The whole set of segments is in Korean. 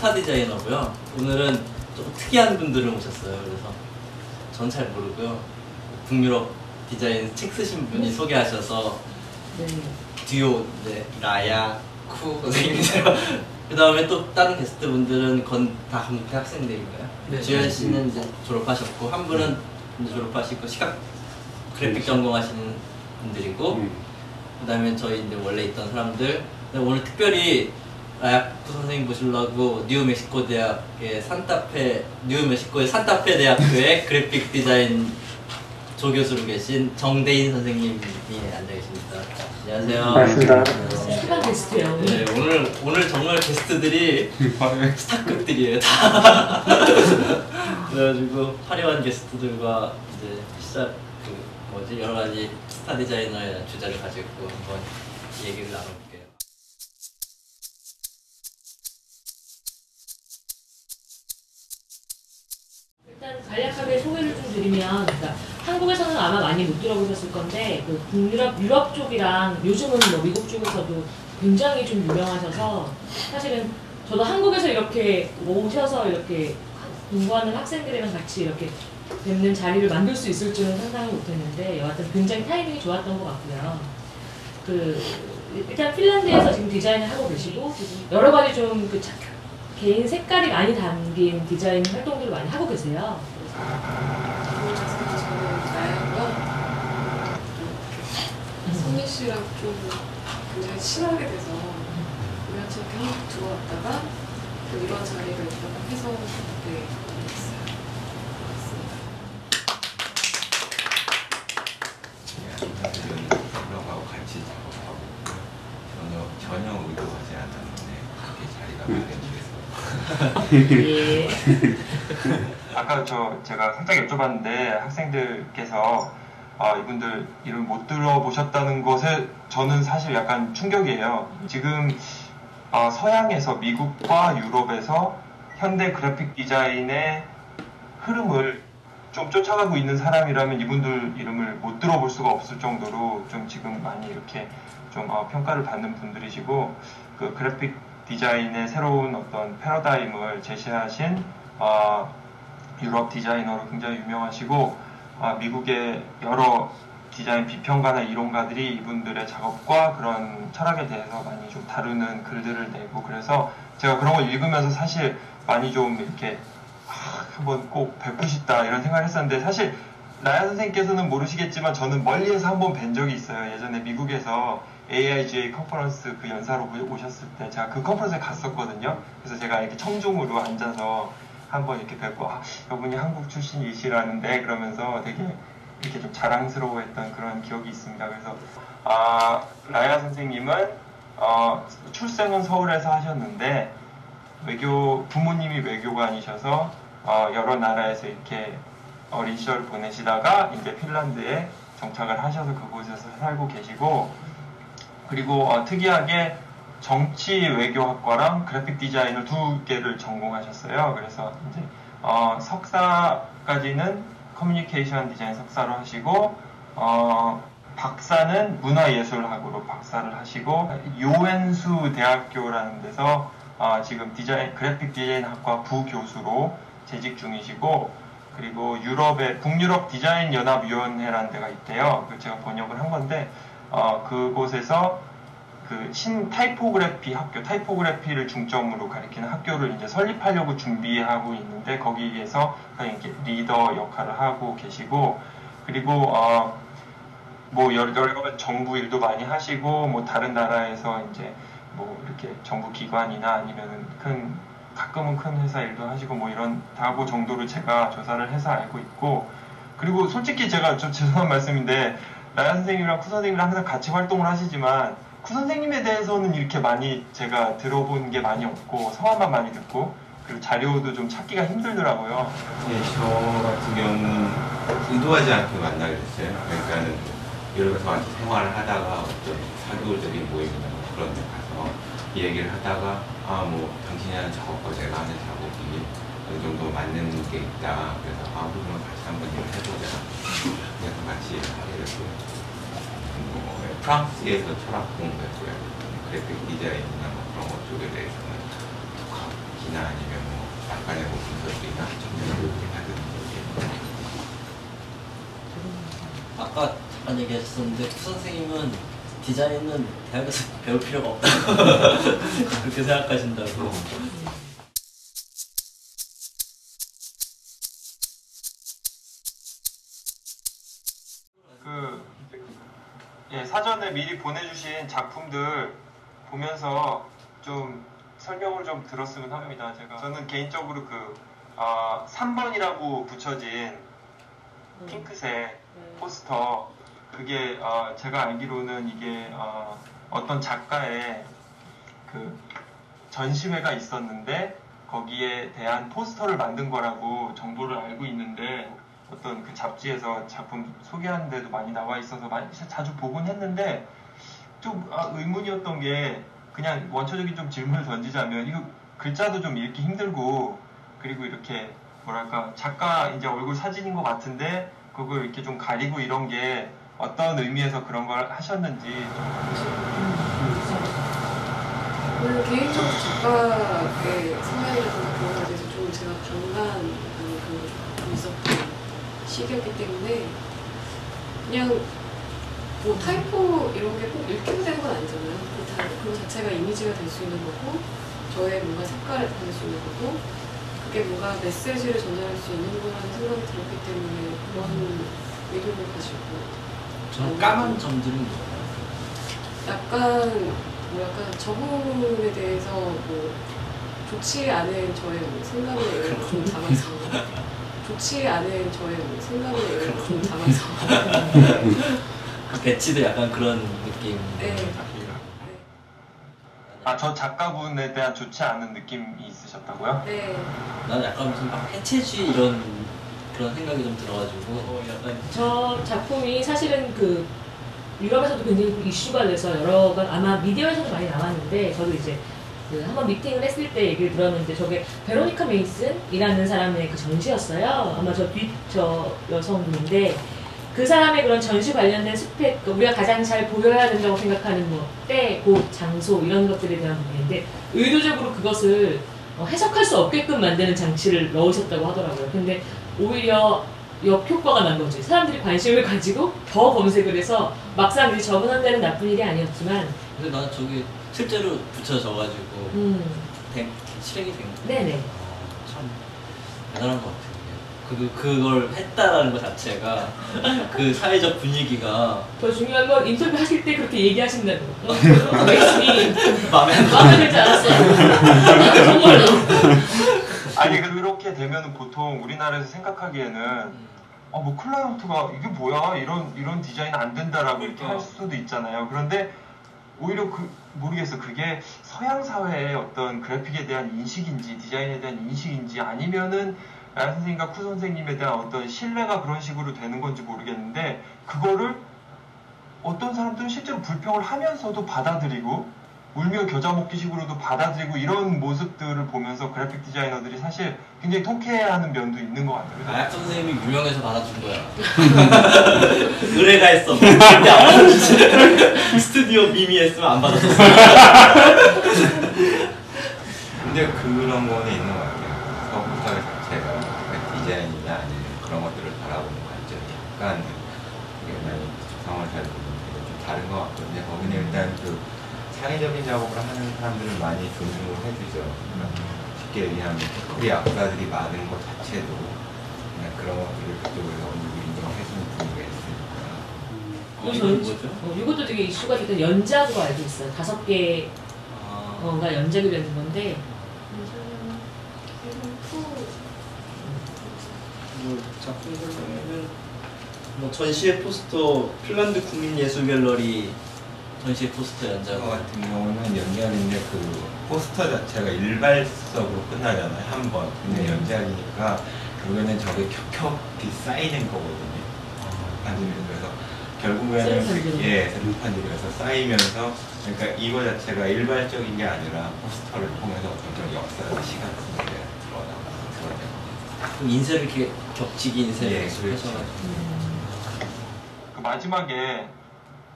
스타 디자이너고요. 오늘은 좀 특이한 분들을 모셨어요. 그래서 전 잘 모르고요. 북유럽 디자인 책 쓰신 분이 소개하셔서 네. 듀오 이제 라야 쿠 선생님이세요. 그 다음에 또 다른 게스트 분들은 건다 한국대 학생들인가요? 네. 주현 씨는 이제 졸업하셨고 한 분은 이제 졸업하시고 시각 그래픽 전공하시는 분들이고 음. 그다음에 저희 이제 원래 있던 사람들 오늘 특별히 라 야쿠 선생님 모시려고 뉴멕시코 대학의 산타페 뉴멕시코의 산타페 대학교의 그래픽 디자인 조교수로 계신 정대인 선생님이 앉아 계십니다. 안녕하세요. 반갑습니다. 특별 게스트예요. 네, 오늘 오늘 정말 게스트들이. 스타급들이에요 다. 그래가지고 화려한 게스트들과 이제 시작 그 뭐지 여러 가지 스타 디자이너의 주제를 가지고 한번 얘기를 나눠 간략하게 소개를 좀 드리면, 그러니까 한국에서는 아마 많이 못 들어보셨을 건데, 그 북유럽 유럽 쪽이랑 요즘은 뭐 미국 쪽에서도 굉장히 좀 유명하셔서 사실은 저도 한국에서 이렇게 오셔서 이렇게 공부하는 학생들이랑 같이 이렇게 뵙는 자리를 만들 수 있을 줄은 상상을 못했는데 여하튼 굉장히 타이밍이 좋았던 것 같고요. 그 일단 핀란드에서 지금 디자인을 하고 계시고 여러 가지 좀그 개인 색깔이 많이 담긴 디자인 활동들을 많이 하고 계세요. 성희 씨랑 좀 굉장히 친하게 돼서 우연찮게 한국 들어왔다가 또 이런 자리가 있다가 해서 그때 됐어요. 하고 같이 작업하고 전혀 전혀 의도하지 않았는데 그렇게 자리가 예. 아까 저 제가 살짝 여쭤봤는데 학생들께서 아, 이분들 이름 못 들어보셨다는 것에 저는 사실 약간 충격이에요. 지금 아, 서양에서 미국과 유럽에서 현대 그래픽 디자인의 흐름을 좀 쫓아가고 있는 사람이라면 이분들 이름을 못 들어볼 수가 없을 정도로 좀 지금 많이 이렇게 좀 어, 평가를 받는 분들이시고 그 그래픽 디자인의 새로운 어떤 패러다임을 제시하신 어, 유럽 디자이너로 굉장히 유명하시고 아, 미국의 여러 디자인 비평가나 이론가들이 이분들의 작업과 그런 철학에 대해서 많이 좀 다루는 글들을 내고 그래서 제가 그런 걸 읽으면서 사실 많이 좀 이렇게 아, 한번 꼭 뵙고 싶다 이런 생각을 했었는데 사실 라야 선생님께서는 모르시겠지만 저는 멀리에서 한번 뵌 적이 있어요. 예전에 미국에서 AIGA 컨퍼런스 그 연사로 오셨을 때 제가 그 컨퍼런스에 갔었거든요. 그래서 제가 이렇게 청중으로 앉아서 한번 이렇게 뵙고 아, 이분이 한국 출신이시라는데 그러면서 되게 이렇게 좀 자랑스러워했던 그런 기억이 있습니다. 그래서 아, 라야 선생님은 어, 출생은 서울에서 하셨는데 외교 부모님이 외교관이셔서 어, 여러 나라에서 이렇게 어린 시절 보내시다가 이제 핀란드에 정착을 하셔서 그곳에서 살고 계시고 그리고 어, 특이하게 정치 외교학과랑 그래픽 디자인을 두 개를 전공하셨어요. 그래서 이제 어, 석사까지는 커뮤니케이션 디자인 석사로 하시고 어, 박사는 문화예술학으로 박사를 하시고 요엔수 대학교라는 데서 어, 지금 디자인 그래픽 디자인 학과 부교수로 재직 중이시고 그리고 유럽의 북유럽 디자인 연합 위원회라는 데가 있대요. 그 제가 번역을 한 건데 어, 그곳에서 그 신 타이포그래피 학교, 타이포그래피를 중점으로 가리키는 학교를 이제 설립하려고 준비하고 있는데 거기에서 리더 역할을 하고 계시고 그리고 어, 뭐 여러 가지 정부 일도 많이 하시고 뭐 다른 나라에서 이제 뭐 이렇게 정부 기관이나 아니면은 큰 가끔은 큰 회사 일도 하시고 뭐 이런 다고 정도로 제가 조사를 해서 알고 있고 그리고 솔직히 제가 좀 죄송한 말씀인데 나야 선생님이랑 쿠 선생님이랑 항상 같이 활동을 하시지만 쿠 선생님에 대해서는 이렇게 많이 제가 들어본 게 많이 없고 성함만 많이 듣고 그리고 자료도 좀 찾기가 힘들더라고요. 예, 저 같은 경우는 의도하지 않게 만나게 됐어요. 그러니까는 유럽에서 같이 생활을 하다가 어떤 사교적인 모임이나 뭐 그런 데 가서 얘기를 하다가 아 뭐 당신이 하는 작업과 제가 하는 작업이 어느 정도 맞는 게 있다. 그래서 아 그러면 같이 한번 일을 해보자. 그래서 같이 하게 됐고요. 뭐 프랑스에서 철학 공부했고요. 그래픽 디자인이나 뭐 그런 것 쪽에 대해서는 과학이나 아니면 뭐 약간의 뭐 분석이나 아까 잠깐 얘기하셨었는데 그 선생님은 디자인은 대학에서 배울 필요가 없다고 그렇게 생각하신다고 예, 사전에 미리 보내주신 작품들 보면서 좀 설명을 좀 들었으면 합니다. 제가 저는 개인적으로 그 아, 3번이라고 붙여진 핑크색 포스터 그게 어, 제가 알기로는 이게 어, 어떤 작가의 그 전시회가 있었는데 거기에 대한 포스터를 만든 거라고 정보를 알고 있는데 어떤 그 잡지에서 작품 소개하는 데도 많이 나와 있어서 많이 자주 보곤 했는데 좀 아, 의문이었던 게 그냥 원초적인 좀 질문을 던지자면 이거 글자도 좀 읽기 힘들고 그리고 이렇게 뭐랄까 작가 이제 얼굴 사진인 것 같은데 그걸 이렇게 좀 가리고 이런 게 어떤 의미에서 그런 걸 하셨는지 좀. 개인적으로 작가의 성향이라든가 그런 것에 대해서 좀 제가 반감하는 그런 좀 있었던 시기였기 때문에 그냥 뭐 타이포 이런 게 꼭 읽혀야 되는 건 아니잖아요. 그, 자체가 이미지가 될 수 있는 거고 저의 뭔가 색깔을 받을 수 있는 거고 그게 뭔가 메시지를 전달할 수 있는 거라는 생각이 들었기 때문에 그런 의도를 가지고 저는 까만 점들은 뭐예요? 약간 뭐랄까 저 부분에 대해서 뭐 좋지 않은 저의 뭐 생각을 좀 담아서 좋지 않은 저의 뭐 생각을 좀 담아서. 그 배치도 약간 그런 느낌. 네. 아저 작가분에 대한 좋지 않은 느낌이 있으셨다고요? 네. 나는 약간 무슨 막 해체주의 이런 그런 생각이 좀 들어가지고. 어, 약간 저 작품이 사실은 그 유럽에서도 굉장히 이슈가 돼서 여러 번 아마 미디어에서도 많이 나왔는데 저도 이제 그 한번 미팅을 했을 때 얘기를 들었는데 저게 베로니카 메이슨이라는 사람의 그 전시였어요. 아마 저 뒤 저 여성분인데 그 사람의 그런 전시 관련된 스펙 그 우리가 가장 잘 보여야 된다고 생각하는 뭐 때, 곳, 장소 이런 것들에 대한 부분인데 의도적으로 그것을 어, 해석할 수 없게끔 만드는 장치를 넣으셨다고 하더라고요. 근데 오히려 역효과가 난 거지. 사람들이 관심을 가지고 더 검색을 해서 막상 적응한다는 나쁜 일이 아니었지만, 근데 나는 저기 실제로 붙여져가지고 음, 된, 실행이 된 거. 네네. 어, 참 대단한 것 같아요. 그 그걸 했다라는 것 자체가 그 사회적 분위기가 더 중요한 건 인터뷰 하실 때 그렇게 얘기하신다는 거. 어, 맥심이 마음에 안 들어. 마음에 들지 않았어요. 정말로. 아니 그렇게 되면 보통 우리나라에서 생각하기에는 어뭐 클라이언트가 이게 뭐야 이런 이런 디자인 안 된다라고 이렇게 할 수도 있잖아요. 그런데 오히려 그 모르겠어 그게 서양 사회의 어떤 그래픽에 대한 인식인지 디자인에 대한 인식인지 아니면은 야 선생님과 쿠 선생님에 대한 어떤 신뢰가 그런 식으로 되는 건지 모르겠는데 그거를 어떤 사람들은 실제로 불평을 하면서도 받아들이고 울며 겨자 먹기식으로도 받아들이고 이런 모습들을 보면서 그래픽 디자이너들이 사실 굉장히 통쾌해하는 면도 있는 것 같아요. 그래서 아약 선생님이 유명해서 받아준 거야. 의뢰가 했어. 절대 안 받아주지. 스튜디오 미미 했으면 안 받아줬어. 근데 그런 거는 있는 것 같아요. 서부터 자체가 디자인이나 아니면 그런 것들을 바라보는 관점이 약간 이게 많이 상황을 잘 보는데 좀 다른 것 같거든요. 거기는 일단 그 창의적인 작업을 하는 사람들을 많이 존중을 해주죠. 그러니까 쉽게 얘기하면 우리 악사들이 많은 것 자체도 그냥 그런 것들을 그쪽에서 어느 정도 인정해주는 분위기가 있으니까. 어, 또 이건 전- 뭐죠? 어, 이것도 되게 이슈가 됐던 연작으로 알고 있어요. 다섯 개가 아, 연작이 되는 건데, 뭐 작품 설명에는 뭐 전시회 포스터 핀란드 국민예술갤러리 전시회 포스터 저 연작 같은 경우는 연작인데 그 포스터 자체가 일발석으로 끝나잖아요 한 번. 근데 음. 연작이니까 결국에는 저게 켜켜이 쌓이는 거거든요. 판들이 그래서 결국에는 셀프판들이. 그- 예 셀프판들이 그래서 쌓이면서 그러니까 이거 자체가 일발적인 게 아니라 포스터를 통해서 어떤 역사의 시간 속에 거. 좀 인쇄를 이렇게 겹치기 인쇄를 예, 계속 그렇죠. 하셔가지고 음, 그 마지막에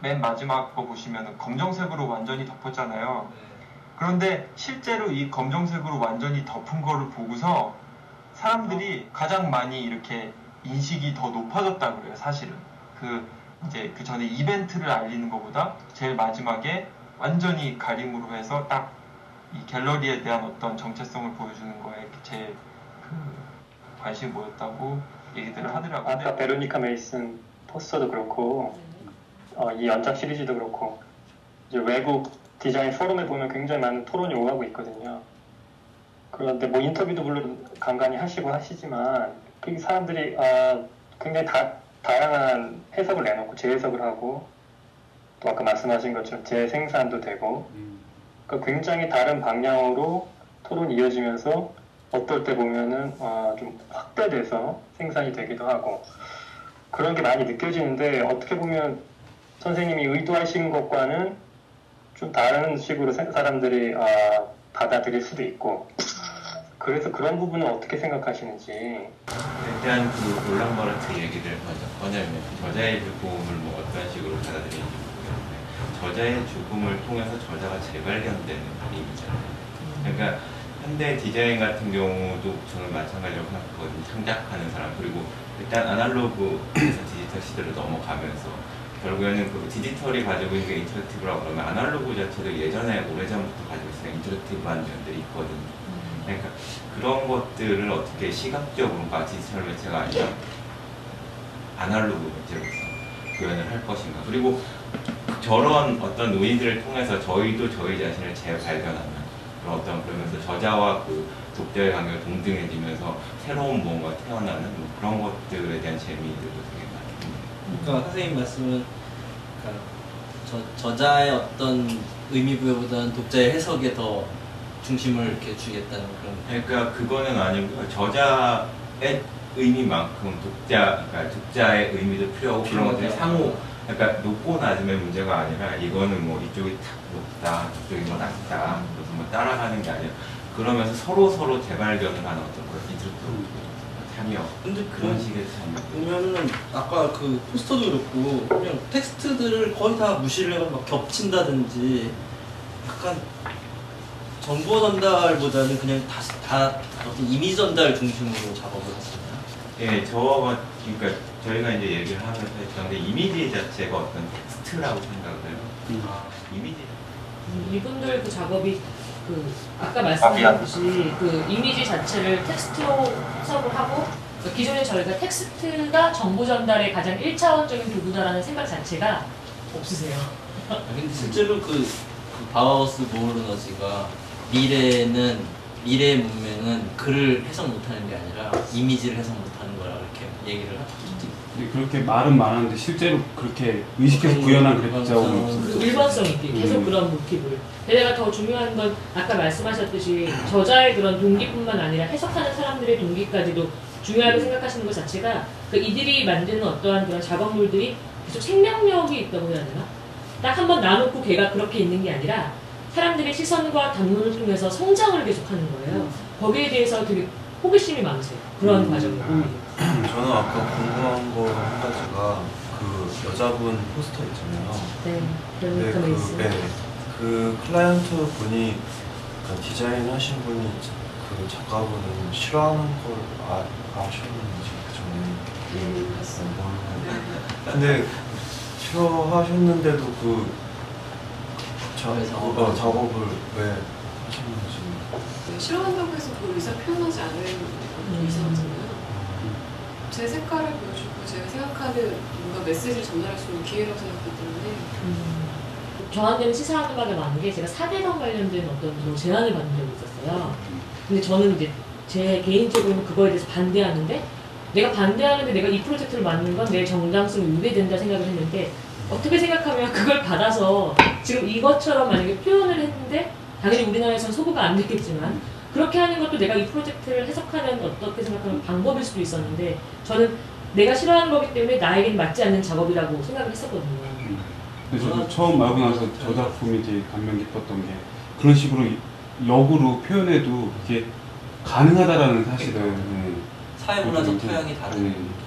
맨 마지막 거 보시면 검정색으로 완전히 덮었잖아요. 그런데 실제로 이 검정색으로 완전히 덮은 거를 보고서 사람들이 가장 많이 이렇게 인식이 더 높아졌다 그래요, 사실은. 그 이제 그 전에 이벤트를 알리는 것보다 제일 마지막에 완전히 가림으로 해서 딱 이 갤러리에 대한 어떤 정체성을 보여주는 거에 제일 그 관심이 모였다고 얘기들을 하더라고요. 아까 베로니카 메이슨 포스터도 그렇고 어, 이 연작 시리즈도 그렇고 이제 외국 디자인 포럼에 보면 굉장히 많은 토론이 오가고 있거든요. 그런데 뭐 인터뷰도 물론 간간히 하시고 하시지만 그 사람들이 아, 굉장히 다, 다양한 해석을 내놓고 재해석을 하고 또 아까 말씀하신 것처럼 재생산도 되고 그러니까 굉장히 다른 방향으로 토론이 이어지면서 어떨 때 보면은 어, 좀 확대돼서 생산이 되기도 하고 그런 게 많이 느껴지는데 어떻게 보면 선생님이 의도하신 것과는 좀 다른 식으로 사- 사람들이 아, 받아들일 수도 있고 그래서 그런 부분은 어떻게 생각하시는지 일단 그 롤랑버런트 얘기를 먼저 꺼내면 저자의 죽음을 뭐 어떤 식으로 받아들이는지 모르겠는데 저자의 죽음을 통해서 저자가 재발견되는 그림이잖아요. 그러니까 현대 디자인 같은 경우도 저는 마찬가지라고 생각하거든요. 창작하는 사람 그리고 일단 아날로그에서 디지털 시대로 넘어가면서 결국에는 그 디지털이 가지고 있는 게 interactive라고 그러면 아날로그 자체도 예전에 오래전부터 가지고 있는 interactive한 면들이 있거든요. 그러니까 그런 것들을 어떻게 시각적으로 디지털 매체가 아니라 아날로그 매체로서 구현을 할 것인가 그리고 저런 어떤 논의들을 통해서 저희도 저희 자신을 재발견하는 그런 어떤 그러면서 저자와 그 독자의 관계가 동등해지면서 새로운 무언가 태어나는 뭐 그런 것들에 대한 재미들도 되게. 그러니까 선생님 말씀은 그러니까 저, 저자의 어떤 의미 부여보다는 독자의 해석에 더 중심을 이렇게 주겠다는 그런 그러니까 그거는 아니고 저자의 의미만큼 독자, 그러니까 독자의 의미도 필요하고 그런 것들이 상호, 그러니까 높고 낮음의 문제가 아니라 이거는 뭐 이쪽이 탁 높다, 저쪽이 뭐 낮다, 그래서 뭐 따라가는 게 아니라 그러면서 서로 서로 재발견을 하는 어떤 그런 인트로도 참여 근데 그런 그 식의 참여. 보면은 아까 그 포스터도 그렇고 그냥 텍스트들을 거의 다 무시를 해서 막 겹친다든지 약간 정보 전달보다는 그냥 다, 다 어떤 이미지 전달 중심으로 작업을 했습니다. 예, 저가 그러니까 저희가 이제 얘기를 하면서 했던 게 이미지 자체가 어떤 텍스트라고 생각을 해요. 아, 이미지. 음, 이분들 그 작업이 그 아까 말씀하셨듯이 그 이미지 자체를 텍스트로 해석을 하고 그 기존에 저희가 텍스트가 정보 전달의 가장 1차원적인 도구다라는 생각 자체가 없으세요. 아, 근데 실제로 그, 그 바우하우스 모호이너지가 미래는 미래의 문명은 글을 해석 못하는 게 아니라 이미지를 해석 못하는 거라 이렇게 얘기를 하죠. 근데 그렇게 말은 많았는데 실제로 그렇게 의식해서 구현한 작업은 그그 없었어요. 일관성 있게 계속 음. 그런 모티브를. 게다가 더 중요한 건 아까 말씀하셨듯이 저자의 그런 동기뿐만 아니라 해석하는 사람들의 동기까지도 중요하게 생각하시는 것 자체가 그 이들이 만드는 어떠한 그런 작업물들이 계속 생명력이 있다고 해야 되나? 딱 한번 놔놓고 걔가 그렇게 있는 게 아니라 사람들의 시선과 담론을 통해서 성장을 계속하는 거예요. 거기에 대해서 되게 호기심이 많으세요. 그런 음. 과정이. 저는 아까 궁금한 거 한 가지가 그 여자분 포스터 있잖아요. 네, 근데 그러니까 그. 네, 그 클라이언트 분이 그 디자인 하신 분이 그 작가분은 싫어하는 걸 아, 아셨는지 그 전에 음, 맞습니다. 모르고 근데 싫어하셨는데도 그 자, 왜 작업을 어, 작업을 왜 하셨는지 네, 싫어한다고 해서 그 의사 표현하지 않은 건 이상하잖아요. 제 색깔을 보여주고 제가 생각하는 뭔가 메시지를 전달할 수 있는 기회라고 생각하기 때문에 음, 저한테는 바가 많은 게 제가 사대강 관련된 어떤 그런 제안을 받은 적이 있었어요. 근데 저는 이제 제 개인적으로는 그거에 대해서 반대하는데 내가 반대하는데 내가 이 프로젝트를 만드는 건 내 정당성이 위배된다 생각을 했는데 어떻게 생각하면 그걸 받아서 지금 이것처럼 만약에 표현을 했는데 당연히 우리나라에서는 소구가 안 됐겠지만 그렇게 하는 것도 내가 이 프로젝트를 해석하는 어떻게 생각하면 방법일 수도 있었는데 저는 내가 싫어하는 거기 때문에 나에겐 맞지 않는 작업이라고 생각을 했었거든요. 근데 저도 처음 말고 나서 저 작품이 되게 감명 깊었던 게 그런 식으로 역으로 표현해도 이게 가능하다라는 사실을 네. 사회 문화적 그렇죠. 토양이 다른 음. 게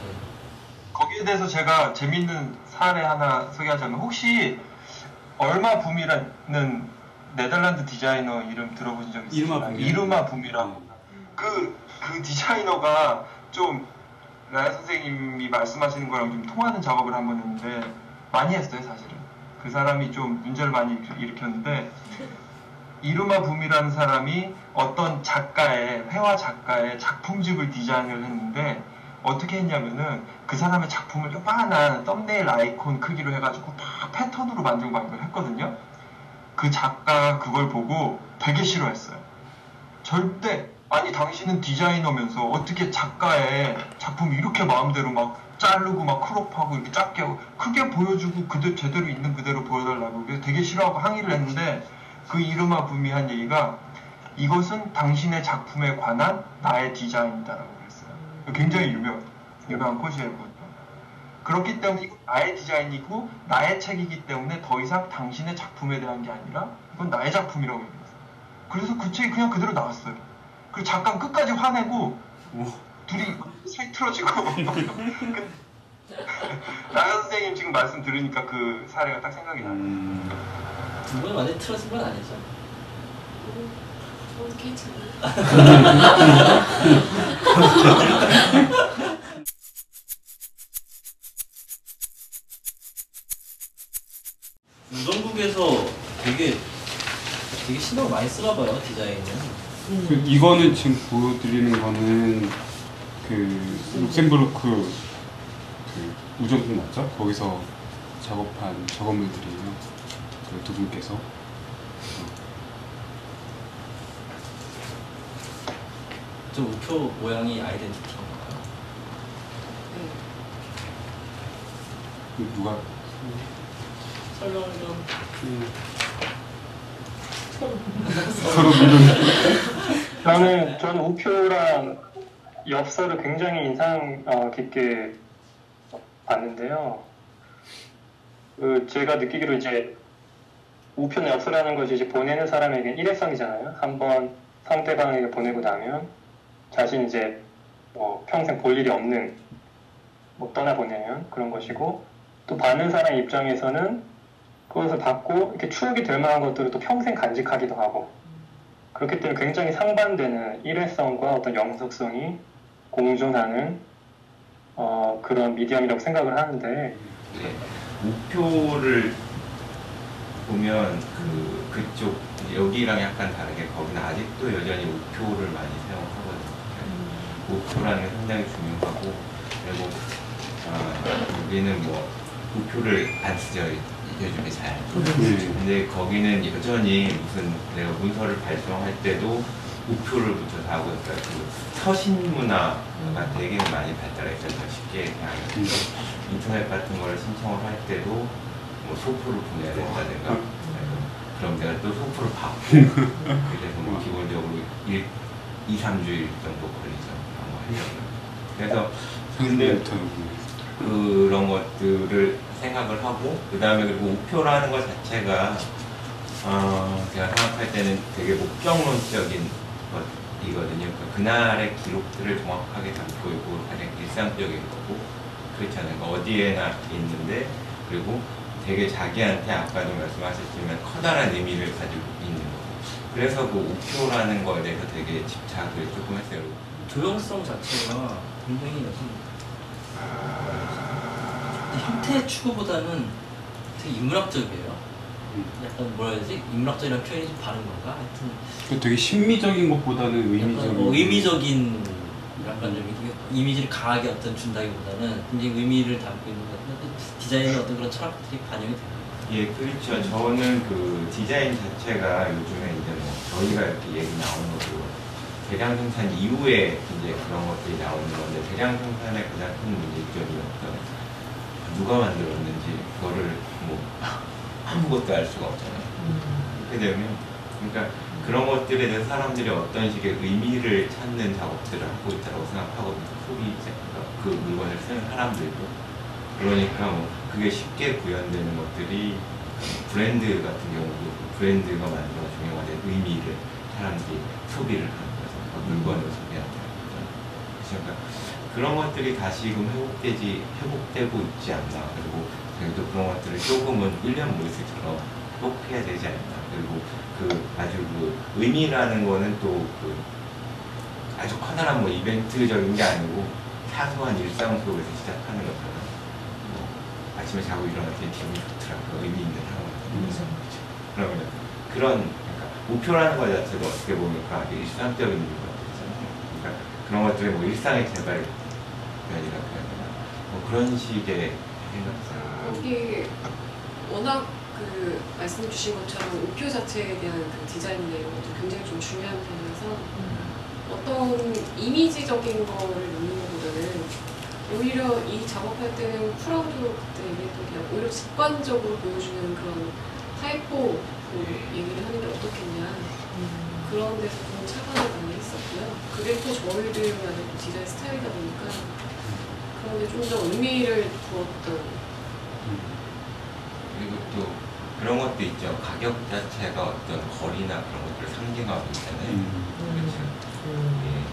거기에 대해서 제가 재밌는 사례 하나 소개하자면 혹시 얼마 붐이라는 네덜란드 디자이너 이름 들어보신 적 붐이요? 이르마 붐이라고 그, 그 디자이너가 좀 라야 선생님이 말씀하시는 거랑 좀 통하는 작업을 한 번 했는데 많이 했어요 사실은 그 사람이 좀 문제를 많이 일으켰는데 이루마 붐이라는 사람이 어떤 작가의 회화 작가의 작품집을 디자인을 했는데 어떻게 했냐면은 그 사람의 작품을 요만한 썸네일 아이콘 크기로 해가지고 다 패턴으로 만들고 막 이걸 했거든요. 그 작가가 그걸 보고 되게 싫어했어요. 절대 아니 당신은 디자이너면서 어떻게 작가의 작품 이렇게 마음대로 막 자르고 막 크롭하고 이렇게 작게 하고 크게 보여주고 그대로 제대로 있는 그대로 보여달라고 그래서 되게 싫어하고 항의를 했는데 그 이름아 붐이 한 얘기가 이것은 당신의 작품에 관한 나의 디자인이다라고 그랬어요. 굉장히 유명 유명한 코시예요. 그렇기 때문에 이건 나의 디자인이고 나의 책이기 때문에 더 이상 당신의 작품에 대한 게 아니라 이건 나의 작품이라고 얘기했어요. 그래서 그 책이 그냥 그대로 나왔어요. 그리고 잠깐 끝까지 화내고 둘이 사이 틀어지고 그- 나연 선생님 지금 말씀 들으니까 그 사례가 딱 생각이 나요. 음, 두분 완전 틀어진 건 아니죠? 저는 괜찮아 요. 우정국에서 되게 되게 신경을 많이 쓰나 봐요 디자인은. 그 이거는 지금 보여드리는 거는 그 룩셈부르크 그 우정국 맞죠? 거기서 작업한 작업물들이에요. 그 두 분께서 저 우표 모양이 아이덴티티인가요? 네. 그 누가 설명을 좀. 음, 서로 미루는 저는 우표랑 엽서를 굉장히 인상 어, 깊게 봤는데요. 그 제가 느끼기로 이제 우표나 엽서라는 것이 이제 보내는 사람에게 일회성이잖아요. 한번 상대방에게 보내고 나면 자신 이제 뭐 평생 볼 일이 없는 뭐 떠나보내면 그런 것이고 또 받는 사람 입장에서는 그것을 받고 이렇게 추억이 될 만한 것들을 또 평생 간직하기도 하고 그렇기 때문에 굉장히 상반되는 일회성과 어떤 영속성이 공존하는 어, 그런 미디엄이라고 생각을 하는데 네. 우표를 보면 그 그쪽 여기랑 약간 다르게 거기는 아직도 여전히 우표를 많이 사용하거든요. 우표라는 게 상당히 중요하고 그리고 아, 여기는 뭐 우표를 안 쓰죠 요즘에 잘. 네. 근데 거기는 여전히 무슨 내가 문서를 발송할 때도 우표를 붙여서 하고 있어요. 그 서신 문화가 되게 많이 발달했어요. 쉽게 그냥 음. 인터넷 같은 거를 신청을 할 때도 뭐 소포를 보내야 된다든가 그럼 내가 또 소포를 받고 그래서 뭐 기본적으로 1, 2, 3주일 정도 걸리죠. 그래서 근데. 그런 것들을 생각을 하고 그 다음에 그리고 우표라는 것 자체가 어, 제가 생각할 때는 되게 목적론적인 것이거든요. 그러니까 그날의 기록들을 정확하게 담고 있고 가장 일상적인 거고 그렇잖아요. 그러니까 어디에나 있는데 그리고 되게 자기한테 아까도 말씀하셨지만 커다란 의미를 가지고 있는 거고 그래서 그 우표라는 거에 대해서 되게 집착을 조금 했어요. 조형성 자체가 굉장히 무슨 형태 추구보다는 되게 인문학적이에요. 음. 약간 뭐라 해야 되지? 인문학적이라는 표현이 좀 바른 건가? 하여튼 그 되게 심미적인 것보다는 의미적인 뭐 의미적인 약간 좀 이미지를 강하게 어떤 준다기보다는 굉장히 의미를 담고 있는 것 같은데 또 디자인의 어떤 그런 철학들이 반영이 되는. 예, 그렇죠. 저는 그 디자인 자체가 요즘에 이제 뭐 저희가 이렇게 얘기 나오는 것도 대량 생산 이후에 이제 그런 것들이 나오는 건데 대량 생산의 가장 큰 문제점이 어떤 누가 만들었는지 그거를 뭐 아무것도 알 수가 없잖아요. 그렇게 되면 그러니까 그런 것들에 대해서 사람들이 어떤 식의 의미를 찾는 작업들을 하고 있다고 생각하거든요. 소비자 그 물건을 쓰는 사람들도 그러니까 뭐 그게 쉽게 구현되는 것들이 브랜드 같은 경우도 그 브랜드가 만들어 중요한 의미를 사람들이 소비를 하는 거죠. 그 물건을 거죠. 그러니까 그런 것들이 다시금 회복되지 회복되고 있지 않나 그리고 그래도 그런 것들을 조금은 1년 모의스처럼 회복해야 되지 않나 그리고 그 아주 그 의미라는 거는 또 그 아주 커다란 뭐 이벤트적인 게 아니고 사소한 일상 속에서 시작하는 거잖아요. 뭐 아침에 자고 때 기분이 좋더라고요. 의미 있는 같은 거죠. 그러면 그런 그러니까 목표라는 것 자체도 어떻게 보면 그게 일상적인 것들이잖아요. 그러니까 그런 것들이 뭐 일상의 재발 견이라고 해야 되나 뭐 그런 식의. 이게 워낙 그 말씀 주신 것처럼 우표 자체에 대한 그 이런 것도 굉장히 좀 중요한 편이라서 어떤 이미지적인 거를 넣는 것보다는 오히려 이 작업할 때는 프라우드로 그때 얘기했던 게 오히려 직관적으로 보여주는 그런 타이포 그 얘기를 하는 게 어떻겠냐 그런 데서 좀 착안을 많이 했었고요. 그게 또 저희들만의 또 디자인 스타일이다 보니까 그런 데 좀 더 의미를 두었던 그리고 또 그런 것도 있죠. 가격 자체가 어떤 거리나 그런 것들을 상징하고 있잖아요. 그렇죠. 예,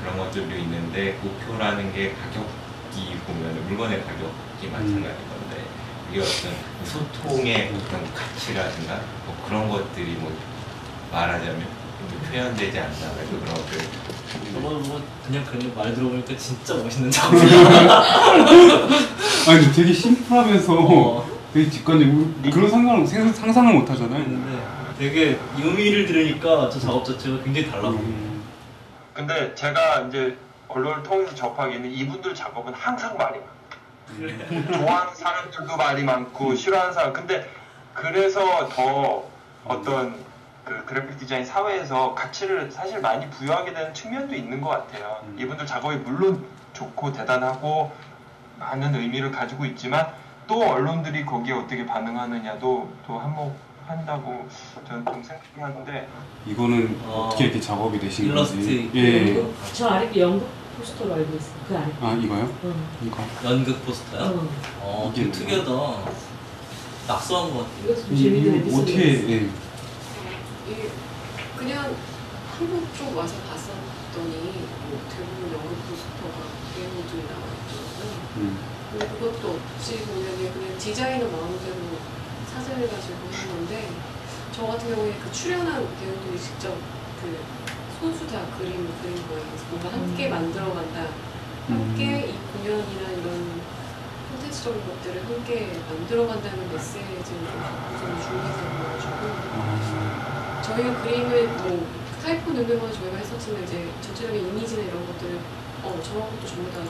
그런 것들도 있는데 우표라는 게 가격이 보면 물건의 가격이 마찬가지 건데 이게 어떤 소통의 어떤 가치라든가 뭐 그런 것들이 뭐 말하자면 좀 표현되지 않나 그래서 그런 것들 저거 뭐 그냥 그냥 말 들어보니까 진짜 멋있는 작품이야. 아니 근데 되게 심플하면서 어. 되게 직관적이고 그런 상상을 생- 상상을 못 하잖아요. 근데 되게 의미를 들으니까 저 작업 자체가 굉장히 달라 보여. 음. 근데 제가 이제 언론을 통해서 접하기에는 이분들 작업은 항상 말이 많아요. 좋아하는 사람들도 말이 많고 싫어하는 사람. 근데 그래서 더 어떤 그 그래픽 디자인 사회에서 가치를 사실 많이 부여하게 되는 측면도 있는 것 같아요. 음. 이분들 작업이 물론 좋고 대단하고 많은 의미를 가지고 있지만 또 언론들이 거기에 어떻게 반응하느냐도 또 한몫한다고 저는 좀 생각하는데 이거는 어. 어... 떻게 이렇게 작업이 되신 일러스트 건지. 예. 저 아래 게 연극 포스터로 알고 있어. 그 아래. 아 이거요? 응. 이거. 연극 포스터야? 응. 어, 이게 되게 특이하다. 낙서한 것 같아. 이것도 좀 이- 재밌는 이거 어떻게? 예. 이게 그냥 한국 쪽 와서 봤었더니 뭐 대부분 연극 포스터가 배우들이 나와 있더라고요. 음. 근데 그것도 어찌 보면은 그냥 디자이너 마음대로 사진을 가지고 한 건데 저 같은 경우에 그 출연한 배우들이 직접 그 손수 다 그림 그린 거예요. 그래서 뭔가 함께 음. 만들어간다. 함께 이 공연이나 이런 콘텐츠적인 것들을 함께 만들어간다는 메시지를 좀 중요해서 그래가지고 아, 저희가 그림을 뭐 타이포 넣는 건 저희가 했었지만 이제 전체적인 이미지나 이런 것들을 어 저런 것도 전부 다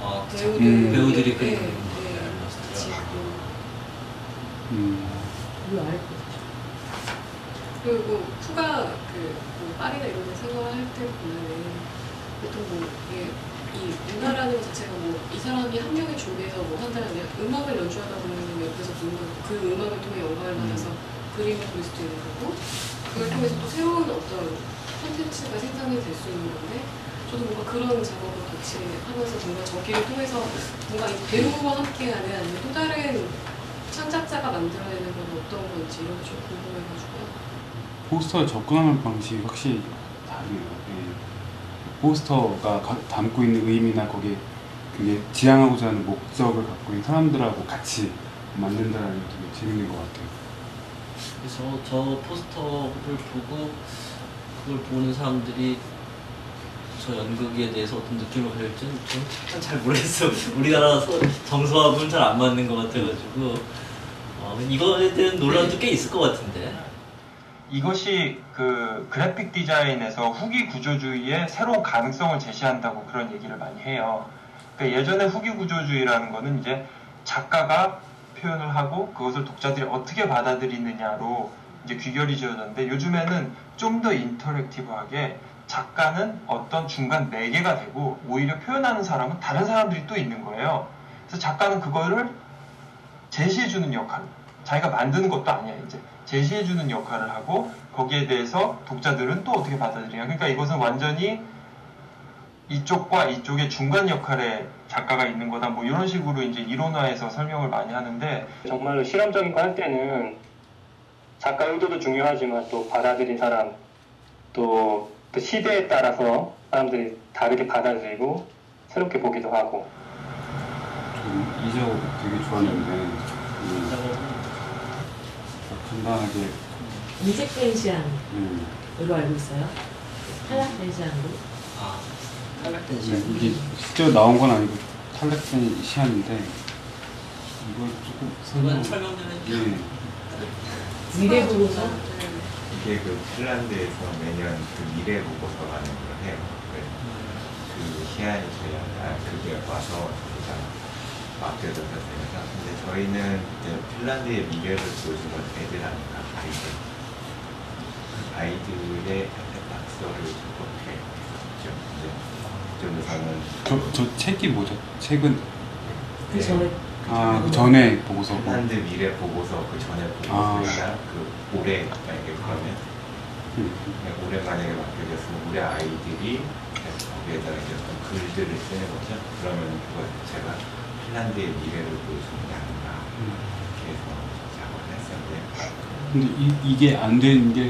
어, 배우들 음. 배우들이 네, 그린 네. 네, 같이 음. 거. 그리고 푸가 그, 뭐 파리나 이런 데 생활할 때 보면은 보통 뭐 이게 이 문화라는 것 자체가 뭐 이 사람이 한 명이 준비해서 뭐 한다면 음악을 연주하다 보면 옆에서 보는 그 음악을 통해 영감을 받아서 그림을 그릴 수도 있는 거고 그걸 통해서 또 새로운 어떤 콘텐츠가 생산이 될 수 있는 건데 저도 뭔가 그런 작업을 같이 하면서 뭔가 저기를 통해서 뭔가 이 배우와 함께하는 아니면 또 다른 창작자가 만들어내는 건 어떤 건지 이런 게 좀 궁금해가지고요. 포스터에 접근하는 방식이 확실히 다르네요. 예. 포스터가 가- 담고 있는 의미나 거기에 그게 지향하고자 하는 목적을 갖고 있는 사람들하고 같이 만든다는 게 되게 재밌는 것 같아요. 그래서 저 포스터를 보고 그걸 보는 사람들이 저 연극에 대해서 어떤 느낌을 가질지는 저는 잘 모르겠어요. 우리나라 서- 정서하고는 잘 안 맞는 것 같아가지고 어, 이거에 대한 논란도 꽤 있을 것 같은데. 이것이 그 그래픽 디자인에서 후기 구조주의의 새로운 가능성을 제시한다고 그런 얘기를 많이 해요. 그러니까 예전에 후기 구조주의라는 거는 이제 작가가 표현을 하고 그것을 독자들이 어떻게 받아들이느냐로 이제 귀결이 지어졌는데 요즘에는 좀 더 인터랙티브하게 작가는 어떤 중간 매개가 되고 오히려 표현하는 사람은 다른 사람들이 또 있는 거예요. 그래서 작가는 그거를 제시해주는 역할, 자기가 만드는 것도 아니야 이제 제시해주는 역할을 하고 거기에 대해서 독자들은 또 어떻게 받아들이냐. 그러니까 이것은 완전히 이쪽과 이쪽의 중간 역할에 작가가 있는 거다. 뭐 이런 식으로 이제 이론화해서 설명을 많이 하는데 정말로 실험적인 거 할 때는 작가 의도도 중요하지만 또 받아들인 사람 또, 또 시대에 따라서 사람들이 다르게 받아들이고 새롭게 보기도 하고 저는 이 작업 되게 좋았는데 음, 간단하게 미색 펜시안으로 음, 알고 있어요. 탈락 펜시안으로. 아 탈락된 네, 시간. 이게 실제로 나온 건 아니고 탈락된 시안인데 이걸 조금 설명. 예. 미래 보고서. 이게 그 핀란드에서 매년 그 미래 보고서라는 걸 해요. 네. 그 시안이 저희 아 그게 와서 맡겨져서 되면서 근데 저희는 이제 핀란드의 미래를 보여준 건 애들 아닌가 아이들 그 아이들의 낙서를 그렇게 했었죠. 이제 그쪽에서는 저, 저 책이 뭐죠? 책은 그 전에 아, 그 전에 보고서고 핀란드 미래 보고서 그 전에 아. 보고서가 그 올해 만약에 그러면 음, 네, 올해 만약에 맡겨졌으면 우리 아이들이 거기에다가 이제 어떤 글들을 쓰는 거죠. 그러면 그거 제가 핀란드의 미래를 보여주는 게 아닌가 음. 이렇게 해서 작업을 했었는데 근데 이, 이게 안 되는 게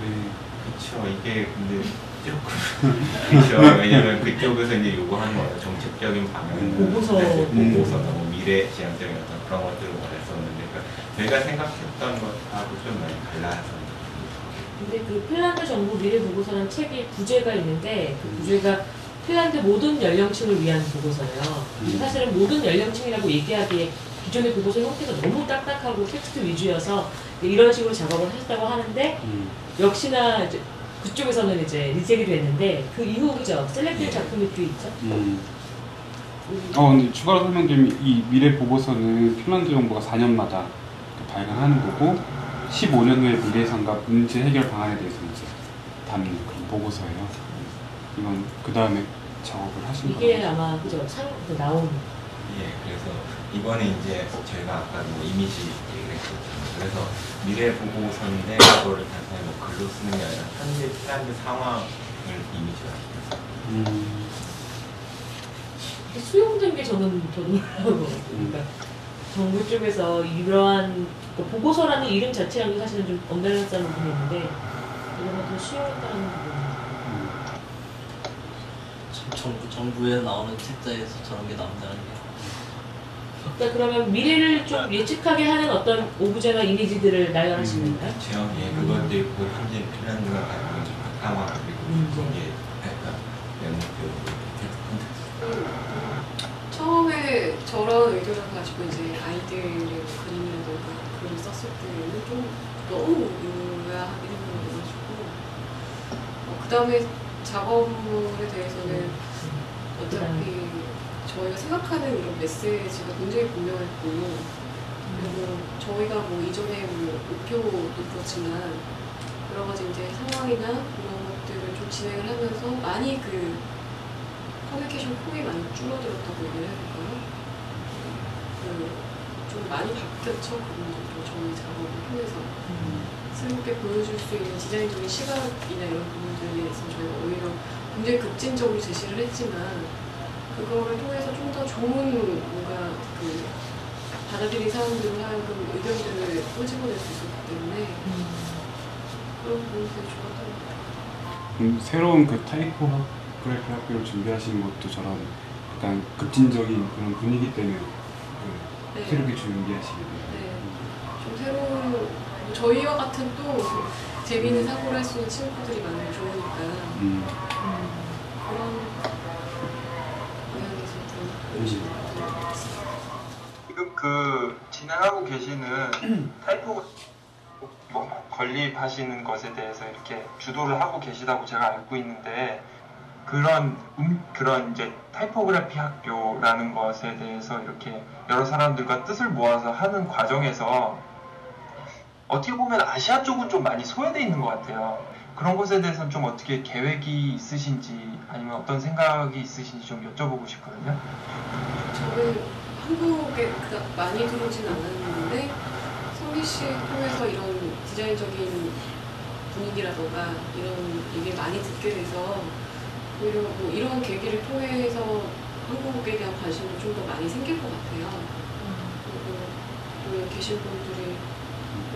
왜? 그쵸 이게 근데 조금 그쵸 왜냐면 그쪽에서 이제 요구하는 어떤 정책적인 방향은 보고서. 네, 음. 보고서 너무 미래 지향적인 어떤 그런 것들을 원했었는데 그러니까 저희가 생각했던 것하고 좀 많이 달라서 근데 그 핀란드 정부 미래 보고서라는 책이 부제가 있는데 그 부제가 핀란드 모든 연령층을 위한 보고서예요. 음. 사실은 모든 연령층이라고 얘기하기에 기존의 보고서 형태가 너무 딱딱하고 텍스트 위주여서 이런 식으로 작업을 하셨다고 하는데 음, 역시나 그쪽에서는 이제 reject이 됐는데 그 이후 그죠 select 예. 작품이 또 있죠. 음. 어, 근데 추가로 설명드리면 이 미래 보고서는 핀란드 정부가 4년마다 발간하는 거고 15년 후에 미래상과 문제 해결 방안에 대해서 이제 담는 그런 보고서예요. 이건 그 다음에 작업을 하신 이게 거예요. 아마 그죠 상그 나온 예, 그래서 이번에 이제 저희가 아까 뭐 이미지 얘기를 했었잖아요. 그래서 미래 보고서인데 그거를 단순히 뭐 글로 쓰는 게 아니라 현재 핀란드 상황을 이미지화시켜서 음, 수용된 게 저는 더 놀라운 것 같아요. 그러니까 정부 쪽에서 이러한 그 보고서라는 이름 자체랑도 사실은 좀 언밸런스한 부분이 있는데 이런 것도 수용했다는 부분. 음. 참 정부 정부에 나오는 책자에서 저런 게 나온다는 게. 그러니까 그러면 미래를 좀 예측하게 하는 어떤 오브제나 이미지들을 나열하시는 건가요? 그렇죠. 예, 그것도 있고 현재 핀란드가 가지고 있는 바탕화 그리고 음. 거기에 약간 연목적으로 처음에 저런 의도를 가지고 이제 아이들의 그림이라든가 글을 썼을 때는 좀 너무 의아하게 생겨가지고 어, 그 다음에 작업물에 대해서는 어차피 저희가 생각하는 이런 메시지가 굉장히 분명했고 그리고 저희가 뭐 이전에 뭐 목표도 그렇지만 여러 가지 이제 상황이나 이런 것들을 좀 진행을 하면서 많이 그 커뮤니케이션 폭이 많이 줄어들었다고 얘기를 해야 될까요? 그좀 많이 바뀌었죠 그 부분도 저희 작업을 통해서 새롭게 보여줄 수 있는 디자인적인 시각이나 이런 부분들에 대해서 저희가 오히려 굉장히 급진적으로 제시를 했지만 그거를 통해서 좀 더 좋은 뭔가 그 받아들인 사람들을 하여금 의견들을 꼬집어낼 수 있었기 때문에 그런 부분이 되게 좋았던 것 같아요. 음, 새로운 그 타이포그래피 학교를 준비하시는 것도 저런 약간 급진적인 그런 분위기 때문에 그 네. 새롭게 준비하시게 돼요. 네. 좀 새로운 뭐 저희와 같은 또 재미있는 사고를 할 수 있는 친구들이 많으면 좋으니까 음, 그런 방향에서 지금 그 진행하고 계시는 타이포 뭐 건립하시는 것에 대해서 이렇게 주도를 하고 계시다고 제가 알고 있는데 그런 음, 그런 이제 타이포그래피 학교라는 것에 대해서 이렇게 여러 사람들과 뜻을 모아서 하는 과정에서 어떻게 보면 아시아 쪽은 좀 많이 소외돼 있는 것 같아요. 그런 것에 대해서는 좀 어떻게 계획이 있으신지 아니면 어떤 생각이 있으신지 좀 여쭤보고 싶거든요. 저는 한국에 그닥 많이 들어오진 않았는데 성기 씨 통해서 이런 디자인적인 분위기라던가 이런 얘기를 많이 듣게 돼서 오히려 뭐 이런 계기를 통해서 한국에 대한 관심도 좀 더 많이 생길 것 같아요. 그리고 또 여기 계신 분들이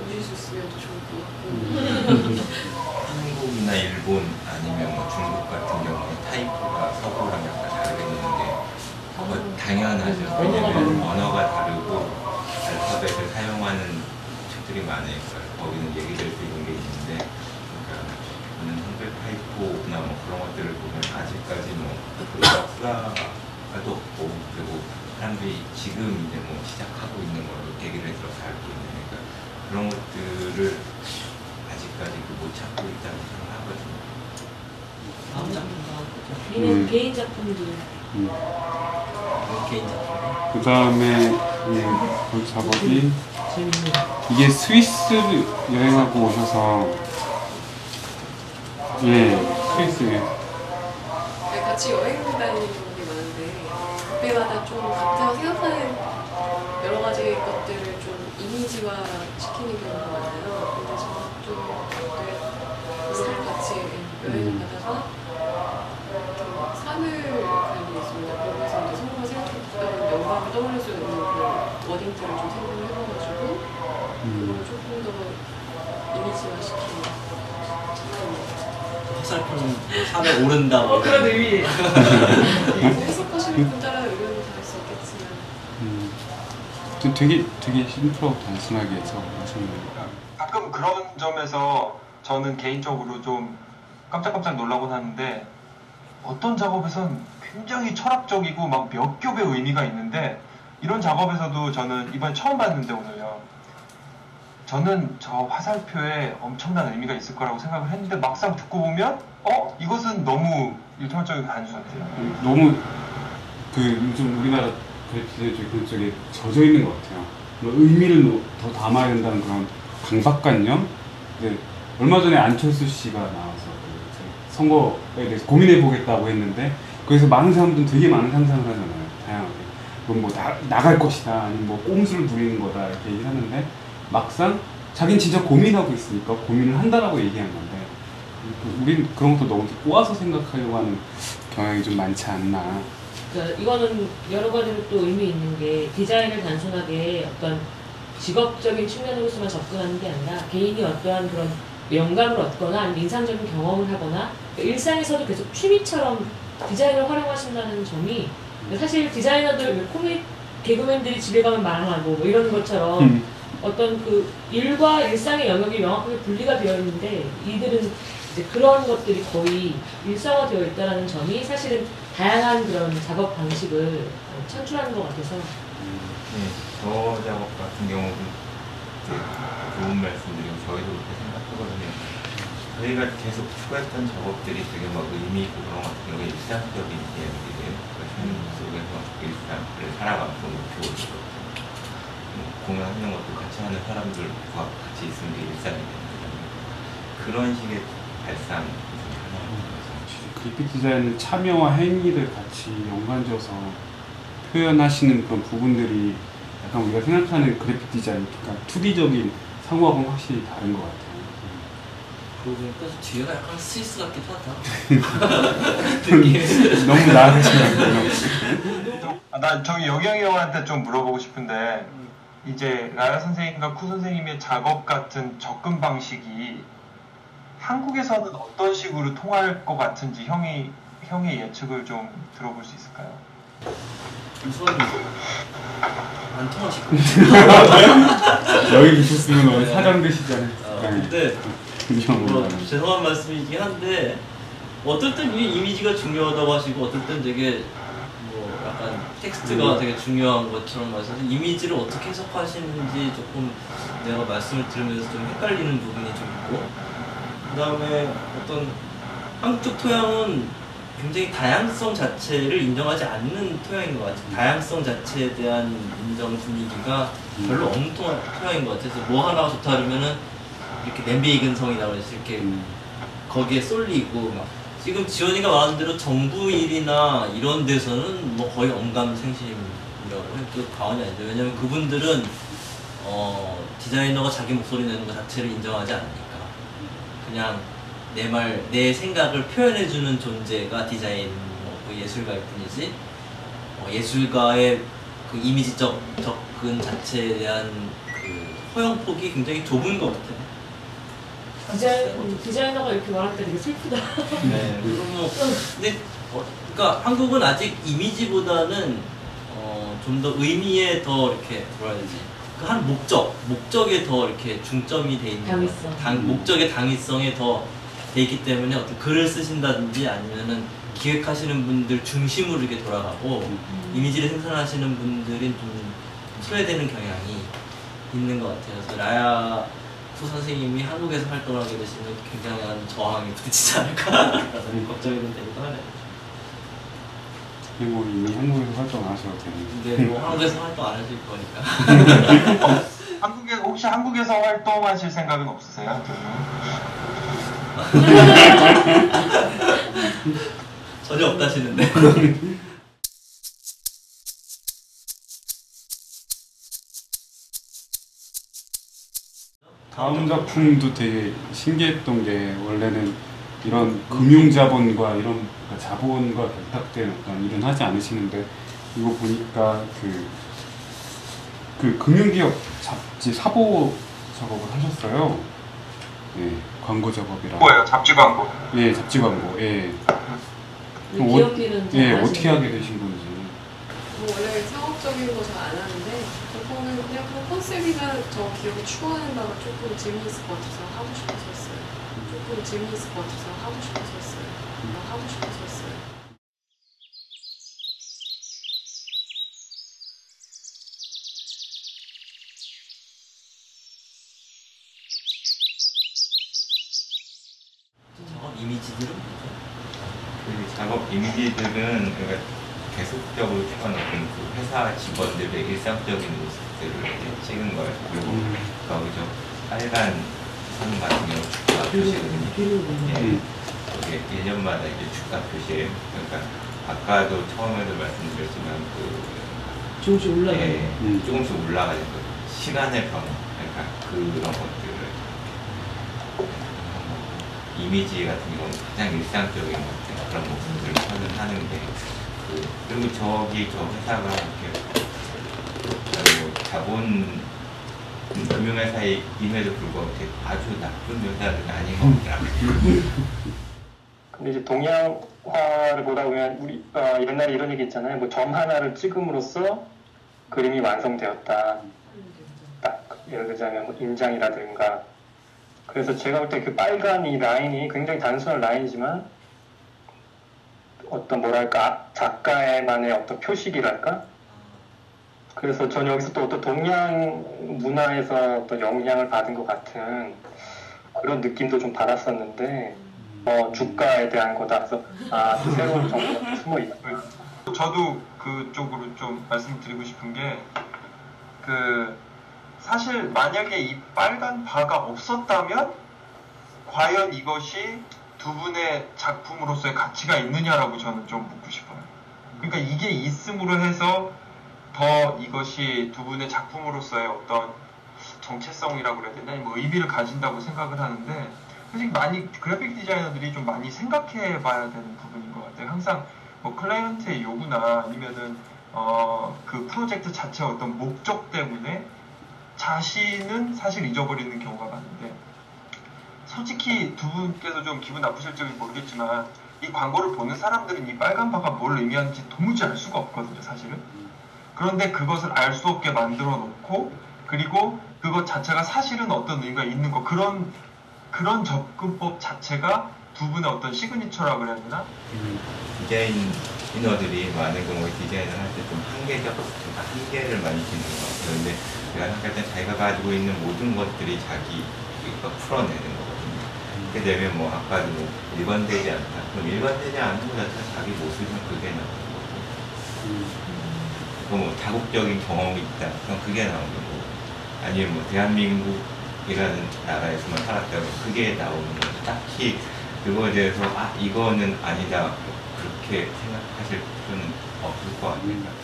오실 수 있으면 더 좋을 것 같고 한국이나 일본 아니면 뭐 중국 같은 경우는 타이프가 서구랑 약간 되는 게 당연하죠. 왜냐면. 언어가 다르고 알파벳을 사용하는 책들이 많으니까 거기는 얘기될 수 있는 게 있는데 그러니까 저는 한글 타이포나 뭐 그런 것들을 보면 아직까지 뭐 역사도 없고 그리고 사람들이 지금 이제 뭐 시작하고 있는 걸로 얘기를 들어서 알고 있는 그러니까 그런 것들을 아직까지 그못 찾고 있다고 생각하거든요. 다음 작품. 개인, 음. 개인 작품들 음. 개인 작품. 그 다음에 예, 그 작업이 이게 스위스 여행하고 오셔서 예 스위스 네, 같이 여행 다니는 게 많은데 그때마다 좀 각자 생각하는 여러 가지 것들을 좀 이미지화 시키는 경우가 많아요. 근데 저도 그때 살 같이 그 산을 가기했습니다. 거기서 이제 성우가 생각했던 영감을 떠올릴 수 있는 그 워딩들을 좀 생각을 해봐가지고 음, 그걸 조금 더 이미지화 시키는. 화살표는 산에 오른다. 뭐 어 그런. 의미 뭐 해석하시는 분 따라 의견은 다를 수 있겠지만 음. 좀 되게 되게 심플하고 단순하게 해서 하셨네요. 가끔 그런 점에서 저는 개인적으로 좀 깜짝깜짝 놀라곤 하는데 어떤 작업에선 굉장히 철학적이고 막 몇 겹의 의미가 있는데 이런 작업에서도 저는 이번에 처음 봤는데 오늘요. 저는 저 화살표에 엄청난 의미가 있을 거라고 생각을 했는데 막상 듣고 보면 어? 이것은 너무 일통적이고 단순해요. 너무 그 요즘 우리나라 그래픽 쪽 그런 쪽에 젖어 있는 것 같아요. 뭐 의미를 노- 더 담아야 된다는 그런 강박관념. 근데 얼마 전에 안철수 씨가 나와서 선거에 대해서 고민해 보겠다고 했는데 거기서 많은 사람들은 되게 많은 상상을 하잖아요. 다양하게. 그건 뭐 나, 나갈 것이다 아니면 뭐 꼼수를 부리는 거다 이렇게 얘기를 하는데 막상 자기는 진짜 고민하고 있으니까 고민을 한다라고 얘기한 건데 그 우린 그런 것도 너무 꼬아서 생각하려고 하는 경향이 좀 많지 않나. 그러니까 이거는 여러 가지로 또 의미 있는 게 디자인을 단순하게 어떤 직업적인 측면으로서만 접근하는 게 아니라 개인이 어떠한 그런 영감을 얻거나 아니면 인상적인 경험을 하거나 그러니까 일상에서도 계속 취미처럼 디자인을 활용하신다는 점이 사실 디자이너들 코믹 개그맨들이 집에 가면 만화하고 뭐 이런 것처럼 음. 어떤 그 일과 일상의 영역이 명확하게 분리가 되어 있는데 이들은 이제 그런 것들이 거의 일상화되어 있다는 점이 사실은 다양한 그런 작업 방식을 창출하는 것 같아서 네, 저 작업 같은 경우는 이제 좋은 말씀드리고 저희도 그렇게 생각하거든요. 저희가 계속 추구했던 작업들이 되게 막 의미 있고 그런 것 같은 경우에 일상적인 이야기들이에요. 그 삶 속에서 일상을 살아가면서 목표를 뭐 공연하는 것도 같이 하는 사람들과 같이 있으면 게 일상이 되는 거잖아요. 그런 식의 발상 그래픽 디자인은 참여와 행위를 같이 연관져서 표현하시는 그런 부분들이 약간 우리가 생각하는 그래픽 디자인, 그러니까 2D적인 상호하고는 확실히 다른 것 같아요. 그러고 보니까 뒤에가 약간 스위스 같기도 하다. 너무 나으시네요. 아, 나 저기 영영이 형한테 좀 물어보고 싶은데 이제 라라 선생님과 쿠 선생님의 작업 같은 접근 방식이 한국에서는 어떤 식으로 통할 것 같은지 형이 형의 예측을 좀 들어볼 수 있을까요? 우선 안 통하실 거예요. 여기 계셨으면 오늘 사장 되시잖아요. 어, 근데 뭐 죄송한 말씀이긴 한데 어떨 땐이 이미지가 중요하다고 하시고 어떨 땐 되게 뭐 약간 텍스트가 되게 중요한 것처럼 말해서 이미지를 어떻게 해석하시는지 조금 내가 말씀을 들으면서 좀 헷갈리는 부분이 좀 있고 그 다음에 어떤 한국 쪽 토양은 굉장히 다양성 자체를 인정하지 않는 토양인 것 같아요. 다양성 자체에 대한 인정 분위기가 별로 없는 토- 토양인 것 같아요. 그래서 뭐 하나가 좋다 그러면은 이렇게 냄비 익은 성이 나오듯이 이렇게 거기에 쏠리고 막 지금 지원이가 말한 대로 정부 일이나 이런 데서는 뭐 거의 엄감생심이라고 해도 과언이 아니죠. 왜냐면 그분들은 어, 디자이너가 자기 목소리 내는 것 자체를 인정하지 않으니까 그냥 내 말, 내 생각을 표현해주는 존재가 디자인 뭐, 그 예술가일 뿐이지 어, 예술가의 그 이미지적 접근 자체에 대한 그 허용폭이 굉장히 좁은 것 같아요. 디자인, 디자이너가 이렇게 말할 때 되게 슬프다. 네, 그리고 뭐, 근데, 어, 그러니까 한국은 아직 이미지보다는 어, 좀 더 의미에 더 이렇게 뭐라 해야 되지? 그한 목적, 목적에 더 이렇게 중점이 돼 있는 당위성. 당, 목적의 당위성에 더 돼 있기 때문에 어떤 글을 쓰신다든지 아니면은 기획하시는 분들 중심으로 이렇게 돌아가고 이미지를 생산하시는 분들이 좀 소외되는 경향이 있는 것 같아요. 그래서 라야 fu 선생님이 한국에서 활동하게 되시면 굉장한 저항이 부딪히지 않을까라는 걱정이 좀 되기도 하네요. 뭐 이미 한국에서 활동 안 하셔도 되는데 근데 뭐 한국에서 활동 안 하실 거니까. 한국에 혹시 한국에서 활동하실 생각은 없으세요? 전혀 없다시는데. 다음 작품도 되게 신기했던 게 원래는 이런 금융자본과 이런 그러니까 자본과 결탁된 어떤 일은 하지 않으시는데 이거 보니까 그, 그 금융기업 잡지 사보 작업을 하셨어요. 예, 광고 작업이랑. 뭐예요? 잡지 광고. 예, 잡지 광고. 예. 어, 기업기는 잘 예, 하시는 어떻게 하게 되신 건지. 뭐 원래 상업적인 거 잘 안 하는데 이거는 그냥 그 컨셉이나 저 기업을 추구하는 바가 조금 재미있을 것 같아서 하고 싶어서 했어요. 조금 재미있을 것 같아서 하고 싶어서 했어요. 하고 싶어서 했어요. 작업 이미지들은 뭐죠? 그 작업 이미지들은 그러니까 계속적으로 찍어놓은 그 회사 직원들의 일상적인 모습들을 이렇게 찍은 거예요. 그리고 음. 거기서 빨간 선 같은 경우 주가 표시거든요. 예, 음. 그게 1년마다 이제 주가 표시예요. 그러니까 아까도 처음에도 말씀드렸지만 그 조금씩 올라가요. 예, 음. 조금씩 올라가는 거 시간의 변화 그러니까 그런 것들을 이미지 같은 경우는 가장 일상적인 것 같은 그런 모습들을 표현하는 게 그, 그리고 저기 저 회사가 이렇게 뭐 자본 금융회사임에도 불구하고 아주 나쁜 회사는 아닌 것 같더라고요. 근데 이제 동양화를 보다 보면 우리 어, 옛날에 이런 얘기 있잖아요. 뭐 점 하나를 찍음으로써 그림이 완성되었다. 딱 예를 들자면 뭐 인장이라든가. 그래서 제가 볼 때 그 빨간 이 라인이 굉장히 단순한 라인이지만 어떤 뭐랄까 작가의만의 어떤 표식이랄까. 그래서 전 여기서 또 어떤 동양 문화에서 어떤 영향을 받은 것 같은 그런 느낌도 좀 받았었는데 어, 주가에 대한 거다. 그래서 아, 또 새로운 정보가 숨어 있고. 저도 그쪽으로 좀 말씀드리고 싶은 게 그 사실 만약에 이 빨간 바가 없었다면 과연 이것이 두 분의 작품으로서의 가치가 있느냐라고 저는 좀 묻고 싶어요. 그러니까 이게 있음으로 해서 더 이것이 두 분의 작품으로서의 어떤 정체성이라고 그래야 되나 뭐 의미를 가진다고 생각을 하는데 사실 많이 그래픽 디자이너들이 좀 많이 생각해 봐야 되는 부분인 것 같아요. 항상 뭐 클라이언트의 요구나 아니면은 어, 그 프로젝트 자체 어떤 목적 때문에 자신은 사실 잊어버리는 경우가 많은데 솔직히 두 분께서 좀 기분 나쁘실지 모르겠지만 이 광고를 보는 사람들은 이 빨간 바가 뭘 의미하는지 도무지 알 수가 없거든요, 사실은. 그런데 그것을 알 수 없게 만들어 놓고 그리고 그것 자체가 사실은 어떤 의미가 있는 거 그런 그런 접근법 자체가 두 분의 어떤 시그니처라고 그래야 되나? 디자인인어들이 많은 경우에 디자인을 할 때 좀 한계적, 그러니까 한계를 많이 짓는 것 같아요. 근데 제가 생각할 때 자기가 가지고 있는 모든 것들이 자기가 풀어내는 거거든요. 그렇게 되면 뭐 아까도 뭐 일관되지 않다. 그럼 일관되지 않은 것 자체가 자기 모습이면 그게 나오는 거고. 그뭐 자국적인 경험이 있다. 그럼 그게 나오는 거고. 아니면 뭐 대한민국 이라는 나라에서만 살았다면 그게 나오는 거고. 딱히 그거에 대해서 아 이거는 아니다. 그렇게 생각하실 필요는 없을 것 같아요.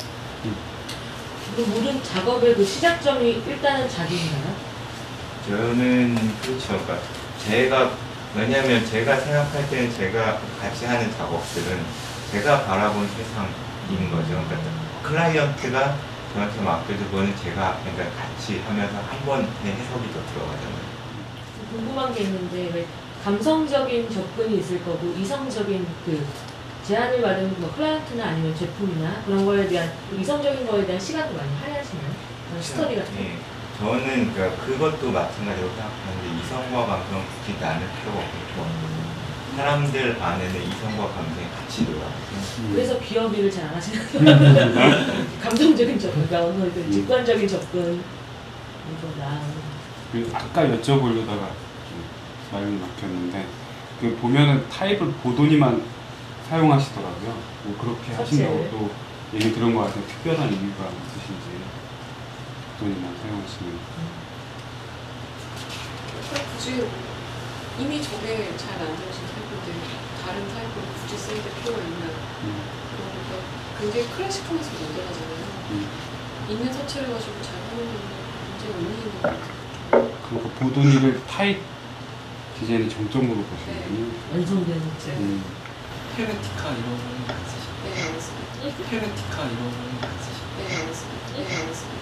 그 모든 작업의 그 시작점이 일단은 자기인가요? 저는 그렇죠. 그러니까 제가 왜냐하면 제가 생각할 때는 제가 같이 하는 작업들은 제가 바라본 세상인 거죠. 그러니까 클라이언트가 저한테 맡겨준 거는 제가 그러니까 같이 하면서 한 번의 해석이 더 들어가잖아요. 궁금한 게 있는데 왜 감성적인 접근이 있을 거고 이성적인 그 제안을 받은 뭐 클라이언트나 아니면 제품이나 그런 거에 대한 이성적인 거에 대한 시간도 많이 할애하시나요? 그런 스터디 같은 거. 예. 저는 그러니까 그것도 마찬가지로 생각하는데 이성과 감성 굳이 나눌 필요가 없고 사람들 안에는 이성과 감성이 같이 놀아요. 그래서 기업일을 잘안 하시는 감성적인 접근, 그러니까 어느 그 직관적인 접근 좀 나은. 그 아까 여쭤보려다가 좀 말이 막혔는데 그 보면은 타입을 보도니만 사용하시더라고요. 뭐 그렇게 하신다고. 또 얘기 들은 것 같아요. 특별한 이유가 있으신지 보도니만 사용하시는. 그러니까 굳이 이미 저게 잘 만들어진 타입인데 다른 타입으로 굳이 쓰일 필요가 있나 음, 그러니까 굉장히 클래식하면서 모델하잖아요 음. 있는 서체를 가지고 잘 하는 게 굉장히 의미 있는 것 같아요 그러니까 보도니를 타입 디자인의 정점으로 보시는군요. 제 음. 헬베티카 이런 거는 안 쓰시고 네 알겠습니다 헬베티카 이런 거는 안 쓰시고 네 알겠습니다 네 알겠습니다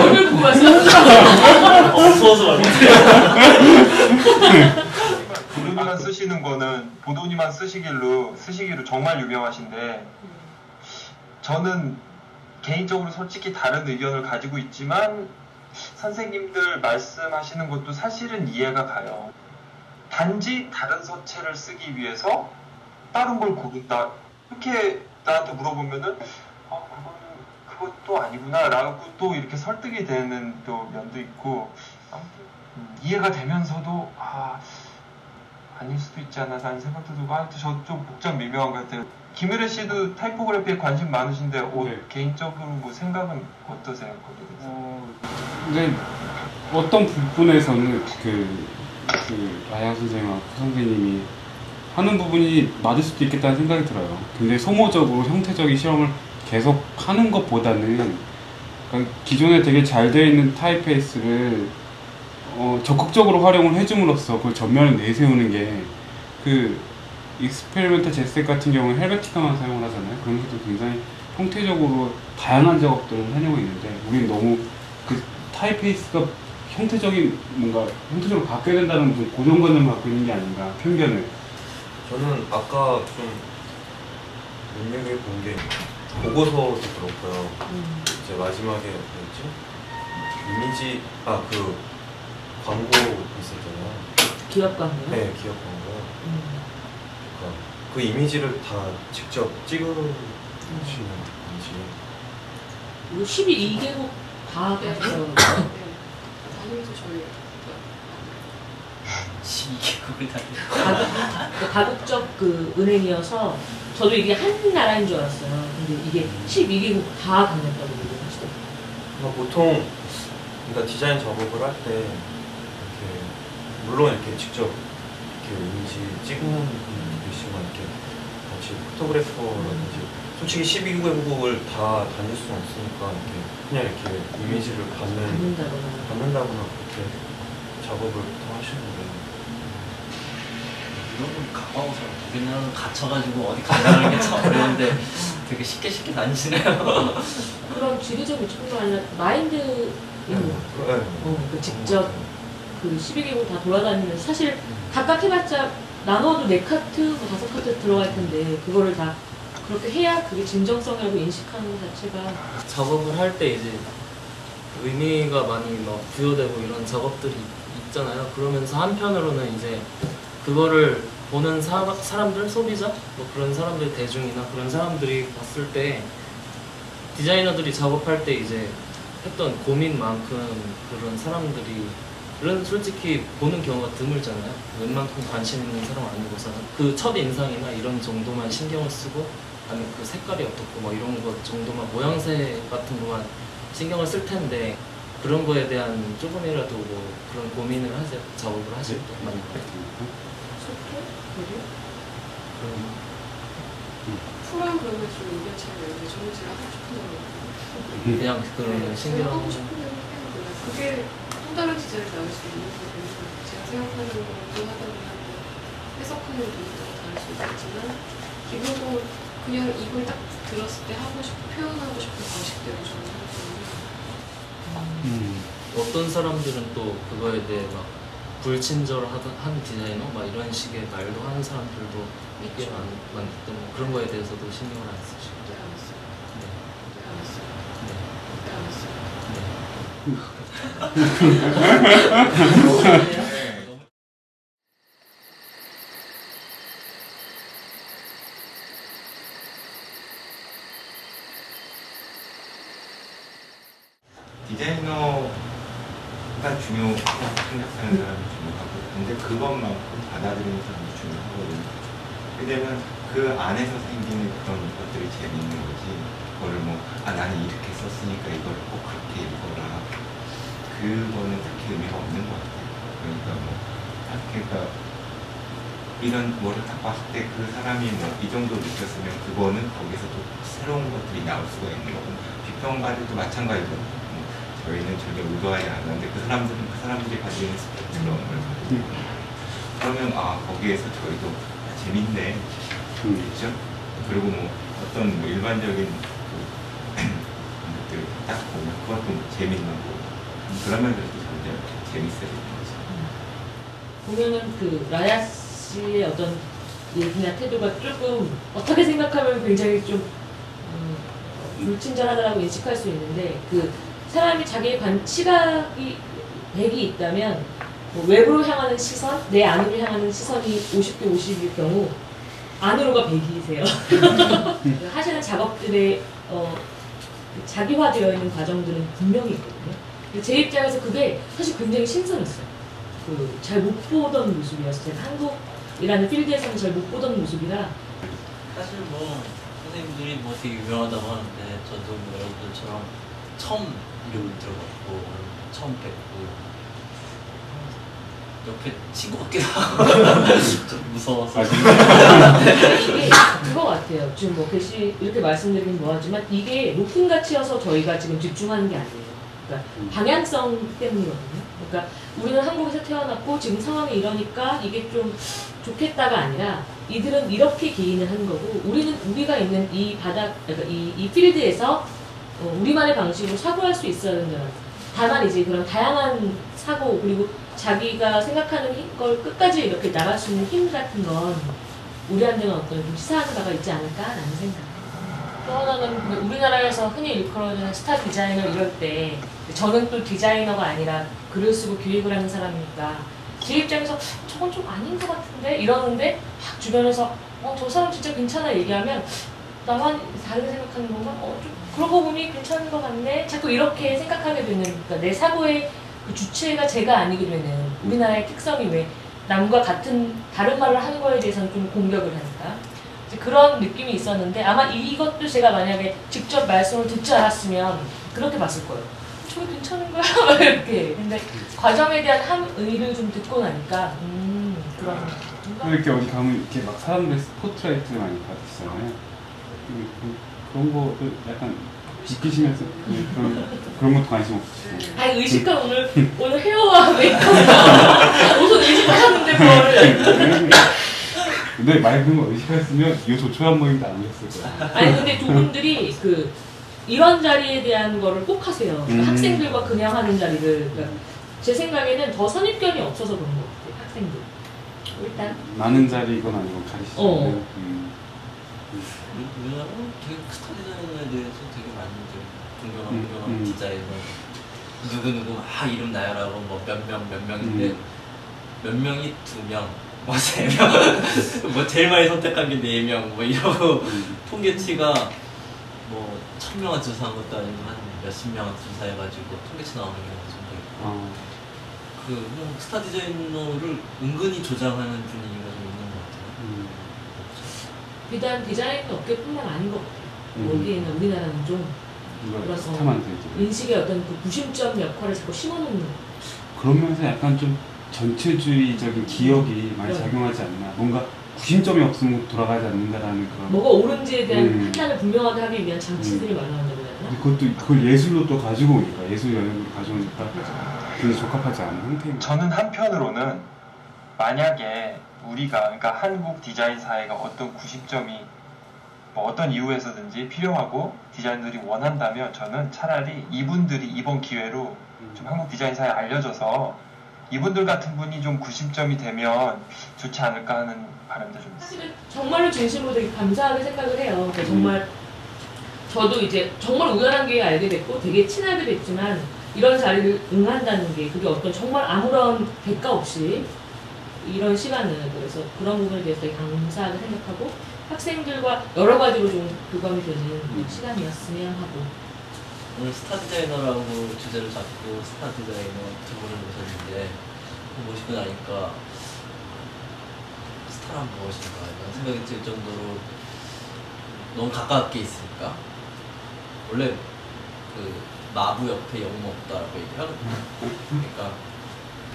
얼굴 보고 왔어. 없어서 말이야. 보도니만 쓰시는 거는 보도니만 쓰시길로 쓰시기로 정말 유명하신데 저는 개인적으로 솔직히 다른 의견을 가지고 있지만 선생님들 말씀하시는 것도 사실은 이해가 가요. 단지 다른 서체를 쓰기 위해서 다른 걸 고른다. 이렇게 나한테 물어보면은 아 그거는 그것도 아니구나라고 또 이렇게 설득이 되는 또 면도 있고 아무튼 음, 이해가 되면서도 아 아닐 수도 있지 않나 라는 생각도 들고 하여튼 저좀 복잡 미묘한 것 같아요. 김유래 씨도 타이포그래피에 관심 많으신데 어, 네. 개인적으로 뭐 생각은 어떠세요? 거기에 대해서? 어, 근데 어떤 부분에서는 그, 그 아야 선생님하고 선생님이 하는 부분이 맞을 수도 있겠다는 생각이 들어요. 근데 소모적으로 형태적인 실험을 계속 하는 것보다는 그러니까 기존에 되게 잘 되어 있는 타입페이스를 어, 적극적으로 활용을 해줌으로써 그걸 전면에 내세우는 게 그 Experimental Jetset 같은 경우는 헬베티카만 사용을 하잖아요. 그러면서도 굉장히 형태적으로 다양한 작업들을 해내고 있는데 우리는 너무 그 typeface가 형태적인 뭔가 형태적으로 바뀌어야 된다는 무슨 고정관념을 갖고 있는 게 아닌가 편견을 저는 아까 좀 눈여겨 본게 보고서도 그렇고요. 음. 이제 마지막에 뭐였지? 이미지 아그 광고 있었잖아요. 기업 광고요. 네, 기업 광고. 음. 그러니까 그 이미지를 다 직접 찍으시는 음. 건지. 이거 12개국 다 네. 가서 네. 다니면서 저희 시기국을 다 가국, 가국적 그 은행이어서 저도 이게 한 나라인 줄 알았어요. 근데 이게 12개국 다 다녔다고 얘기하시더라고요. 그러니까 보통 그러니까 디자인 작업을 할 때 물론 이렇게 직접 이렇게 이미지 찍는 있지만 이렇게 같이 포토그래퍼라든지 솔직히 12개국을 다 다닐 수는 없으니까 이렇게 그냥 이렇게 이미지를 받는 받는다거나. 받는다거나 그렇게 작업을 다 하시는데 유럽은 가까워서 우리나라는 갇혀가지고 어디 간다는 게 참 어려운데 되게 쉽게 쉽게 다니시네요. 그런 지리적 위치뿐만 아니라 마인드 있는 네. 어, 그 직접 그 12개국 다 돌아다니면서 사실 각각 해봤자 나눠도 네 카트, 뭐 다섯 카트 들어갈 텐데 그거를 다 그렇게 해야 그게 진정성이라고 인식하는 것 자체가 작업을 할 때 이제 의미가 많이 막 부여되고 이런 작업들이 있잖아요. 그러면서 한편으로는 이제 그거를 보는 사, 사람들, 소비자, 뭐 그런 사람들 대중이나 그런 사람들이 봤을 때 디자이너들이 작업할 때 이제 했던 고민만큼 그런 사람들이 는 솔직히 보는 경우가 드물잖아요. 웬만큼 관심 있는 사람 아니고서는 그 첫 인상이나 이런 정도만 신경을 쓰고 아니면 그 색깔이 어떻고 뭐 이런 것 정도만 모양새 같은 것만 신경을 쓸 텐데 그런 거에 대한 조금이라도 뭐 그런 고민을 하세요. 작업을 하실 때 많이 소통? 그게? 그런 풀한 그러면 좀 의견 차이가 있는데 저는 제가 하고 싶은 대로 해요. 그냥 그 네, 신경 하고 싶은 대로 해요. 그게 디자인이 나올 수 있는 거고 제가 생각하는 거또 하다는 한데 해석하는 분도 다를 수 있겠지만 기본적으로 그냥 이걸 딱 들었을 때 하고 싶고 표현하고 싶은 방식대로 저는 하거든요. 음. 어떤 사람들은 또 그거에 대해 막 불친절하던 한 디자이너 막 이런 식의 말도 하는 사람들도 꽤 있죠. 많, 많기 때문에 그런 거에 대해서도 신경을 안 쓰시고 네, 알았어요. 네. 네, 알았어요. 네. 네, 알았어요. 디자이너가 중요하고 생각하는 사람이 중요하고 근데 그것만큼 받아들이는 사람이 중요하거든요. 왜냐면 그 안에서 생기는 그런 것들이 재밌는 거지 그거를 뭐아 나는 이렇게 썼으니까 이걸 꼭 그렇게 읽어라 그거는 딱히 의미가 없는 것 같아요. 그러니까 뭐딱 그러니까 이런 뭐를 딱 봤을 때 그 사람이 뭐 이 정도 느꼈으면 그거는 거기서 또 새로운 것들이 나올 수가 있는 거고 비평가들도 마찬가지로 뭐 저희는 전혀 의도하지 않았는데 그 사람들은 그 사람들이 가지고 있는 스펙트럼을 가지고 거예요. 그러면 아 거기에서 저희도 아, 재밌네 음. 그렇죠? 그리고 뭐 어떤 뭐 일반적인 그 것들 딱 보면 그것도 뭐 재밌는 거고 그러면 재밌어지는 거죠. 보면은 그 라야 씨의 어떤 얘기나 태도가 조금 어떻게 생각하면 굉장히 좀 음, 불친절하다라고 인식할 수 있는데 그 사람이 자기의 관 시각이 100이 있다면 뭐 외부로 향하는 시선, 내 안으로 향하는 시선이 50대 50일 경우 안으로가 100이세요. 하시는 작업들의 어, 그 자기화되어 있는 과정들은 분명히 있거든요. 제 입장에서 그게 사실 굉장히 신선했어요. 그 잘 못 보던 모습이었어요. 제가 한국이라는 필드에서는 잘 못 보던 모습이라 사실 뭐 선생님들이 뭐 되게 유명하다고 하는데 저도 뭐 여러분들처럼 처음 이름을 들어봤고 처음 뵙고 옆에 친구 같기도 하고 좀 무서워서 이게 그거 같아요. 지금 뭐 글씨 이렇게 말씀드리긴 뭐하지만 이게 높은 가치여서 저희가 지금 집중하는 게 아니에요. 그러니까 방향성 때문이거든요. 그러니까 우리는 한국에서 태어났고 지금 상황이 이러니까 이게 좀 좋겠다가 아니라 이들은 이렇게 기인을 하는 거고 우리는 우리가 있는 이 바닥 그러니까 이, 이 필드에서 어, 우리만의 방식으로 사고할 수 있어야 된다. 다만 이제 그런 다양한 사고 그리고 자기가 생각하는 힘- 걸 끝까지 이렇게 나갈 수 있는 힘 같은 건 우리한테는 어떤 좀 시사하는 바가 있지 않을까라는 생각. 또 하나는 그 우리나라에서 흔히 일컬어지는 스타 디자이너 이럴 때 저는 또 디자이너가 아니라 글을 쓰고 기획을 하는 사람이니까 제 입장에서 저건 좀 아닌 것 같은데 이러는데 막 주변에서 어 저 사람 진짜 괜찮아 얘기하면 나만 다르게 생각하는 건가? 어 좀 그러고 보니 괜찮은 것 같네. 자꾸 이렇게 생각하게 되는 그러니까 내 사고의 그 주체가 제가 아니게 되는 우리나라의 특성이 왜 남과 같은 다른 말을 하는 거에 대해서는 좀 공격을 하니까 그런 느낌이 있었는데 아마 이것도 제가 만약에 직접 말씀을 듣지 않았으면 그렇게 봤을 거예요. 저게 괜찮은 거야? 막 이렇게. 근데 과정에 대한 함의를 좀 듣고 나니까 음 그런 뭔가 이렇게 어디 가면 이렇게 막 사람들 스포트라이트를 많이 받으시잖아요. 그- 그- 그런 거를 약간 느끼시면서 그- 그런 그런 것도 관심 없으시고. 아니 의식한 오늘 오늘 헤어와 메이크업 옷은 의식하는데 뭘 근데 만약 그런 거 의식했으면 이 조촐한 모임도 안 했을 거야. 아니 근데 두 분들이 그 이런 자리에 대한 거를 꼭 하세요. 그러니까 음. 학생들과 그냥 하는 자리를 그러니까 제 생각에는 더 선입견이 없어서 그런 것 같아요. 학생들 일단 많은 자리건 아니고 가리시죠. 어. 음. 우리나라는 되게 스타 디자이너에 대해서 되게 많이 이제 존경하고 음, 존경하는 음. 디자이너 누구누구 막 이름 나열하고 뭐 몇 명 몇 명인데 음. 몇 명이 두 명, 뭐 세 명, 뭐 제일 많이 선택한 게 네 명, 뭐 이러고 음. 통계치가 뭐 천 명한테 조사한 것도 아니고 한 몇십 명한테 조사해가지고 통계치 나오는 경우가 정도 있고 어. 그 그냥 스타 디자이너를 은근히 조장하는 분위기가 좀 있는 것 같아요. 음. 비단 디자인 업계뿐만 아닌 것 같아요. 음. 여기에는 우리나라는 좀 그래서. 인식의 어떤 그 구심점 역할을 자꾸 심어놓는. 그러면서 약간 좀 전체주의적인 기억이 많이 네. 작용하지 않나. 뭔가 구심점이 없으면 돌아가지 않는다라는 그런. 뭐가 옳은지에 대한 음. 판단을 분명하게 하기 위한 장치들이 마련한다고 해야 되나? 그것도 그걸 예술로 또 가지고 오니까 예술 영역으로 가져오니까 맞아. 굉장히 적합하지 않은 형태입니다. 저는 한편으로는 만약에 우리가 그러니까 한국 디자인 사회가 어떤 구심점이 뭐 어떤 이유에서든지 필요하고 디자인들이 원한다면 저는 차라리 이분들이 이번 기회로 좀 한국 디자인 사회에 알려져서 이분들 같은 분이 좀 구심점이 되면 좋지 않을까 하는 바람도 좀 있어요. 사실은 정말로 진심으로 되게 감사하게 생각을 해요. 그러니까 정말 저도 이제 정말 우연한 기회에 알게 됐고 되게 친하게 됐지만 이런 자리를 응한다는 게 그게 어떤 정말 아무런 대가 없이 이런 시간을 그래서 그런 부분에 대해서 되게 감사하게 생각하고 학생들과 여러 가지로 좀 교감이 되는 시간이었으면 하고 오늘 스타 디자이너라고 주제를 잡고 스타 디자이너 두 분을 모셨는데 모시고 나니까 스타란 무엇인가 이런 생각이 들 정도로 너무 가깝게 있으니까 원래 그 마부 옆에 영웅 없다라고 얘기하거든요. 그러니까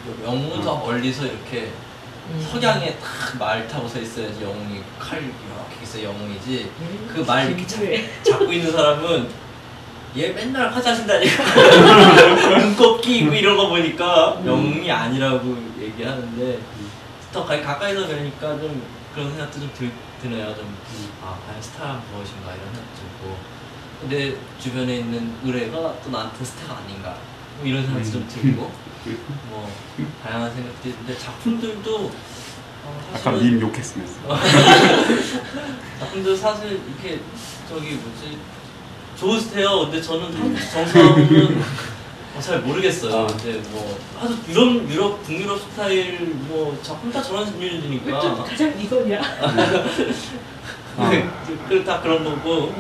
그 영웅은 더 멀리서 이렇게 음. 석양에 딱 말 타고 서 있어야지 영웅이 칼 이렇게 있어 영웅이지 그 말 이렇게 잡, 진주해. 잡고 있는 사람은 얘 맨날 화장신다니까 눈곱 끼고 이런 거 보니까 영웅이 아니라고 얘기하는데 더 가- 가까이서 뵈니까 좀 그런 생각도 좀 들, 드네요. 좀 아 과연 스타란 무엇인가 이런 생각도 들고. 내 주변에 있는 의뢰가 또 나한테 스타가 아닌가 뭐 이런 생각도 좀 들고. 뭐 다양한 생각들이 있는데 작품들도 어, 아까 사실은- 밈 욕했으면서. 작품도 사실 이렇게 저기 뭐지? 좋으세요. 근데 저는 정서는 어, 잘 모르겠어요. 아. 근데 뭐 하도 유럽 유럽 북유럽 스타일 뭐 작품 다 저런 왜또 류니까 가장 이거냐? 아. 그다 그런 거고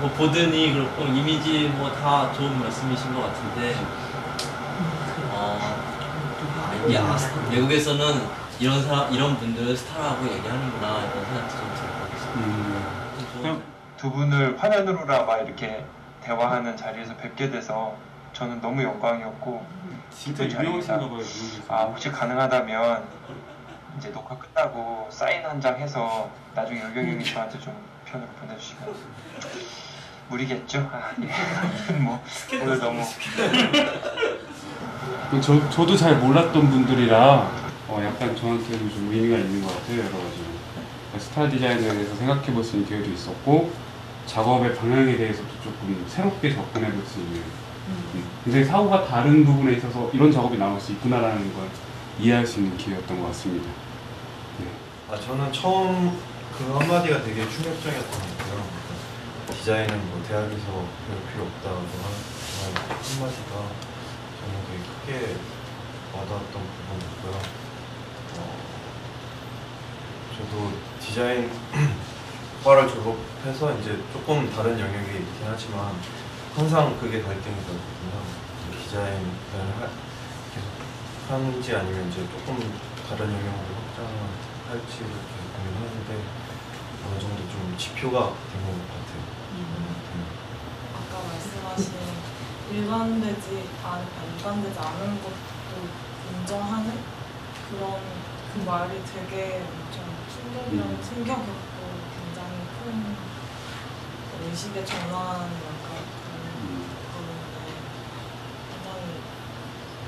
뭐 보드니 그렇고 이미지 뭐 다 좋은 말씀이신 것 같은데 어 아, 이게 아, 외국에서는 이런 사람 이런 분들을 스타라고 얘기하는구나 이런 생각도 좀 들고 음. 좀두 분을 화면으로라 막 이렇게 대화하는 자리에서 뵙게 돼서 저는 너무 영광이었고 진짜 유명하신가. 봐요. 아 혹시 가능하다면 이제 녹화 끝나고 사인 한 장 해서 나중에 의경 형이 저한테 좀 편으로 보내주시면 무리겠죠? 아, 예. 뭐 오늘 너무 그 저, 저도 잘 몰랐던 분들이라 어, 약간 저한테도 좀 의미가 있는 것 같아요 여러 가지로 스타 디자인에 대해서 생각해 볼 수 있는 기회도 있었고 작업의 방향에 대해서도 조금 새롭게 접근해 볼 수 있는 음, 굉장히 사고가 다른 부분에 있어서 이런 작업이 나올 수 있구나라는 걸 이해할 수 있는 기회였던 것 같습니다 네. 아 저는 처음 그 한마디가 되게 충격적이었던 것 같아요. 그러니까 디자인은 뭐 대학에서 배울 필요 없다고 그 한마디가 저는 되게 크게 와닿았던 부분이었고요. 어, 저도 디자인 과를 졸업해서 이제 조금 다른 영역이 있긴 하지만 항상 그게 갈등이거든요. 디자인을 하- 계속 하는지 아니면 이제 조금 다른 영역으로 확장할지 이렇게 고민하는데 어느 정도 좀 지표가 된 것 같아요. 음. 아까 말씀하신 일반되지 않, 아니, 일반되지 않은 것도 인정하는 그런 그 말이 되게 좀 충격력, 음. 충격이었고 굉장히 큰 의식의 전환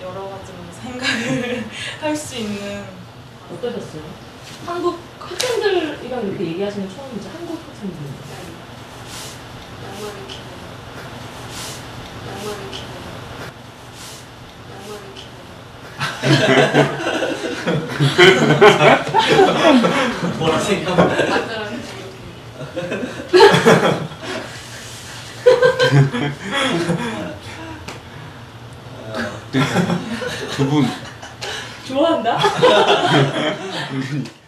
여러 가지로 생각을 할 수 있는 어떠셨어요? 한국 학생들이랑 이렇게 얘기하시는 게 처음이죠? 한국 학생들. 낭만을 키우는 낭만을 키우는 낭만을 키우는 뭐라 생각 아까랑 이렇 게 두분 좋아한다?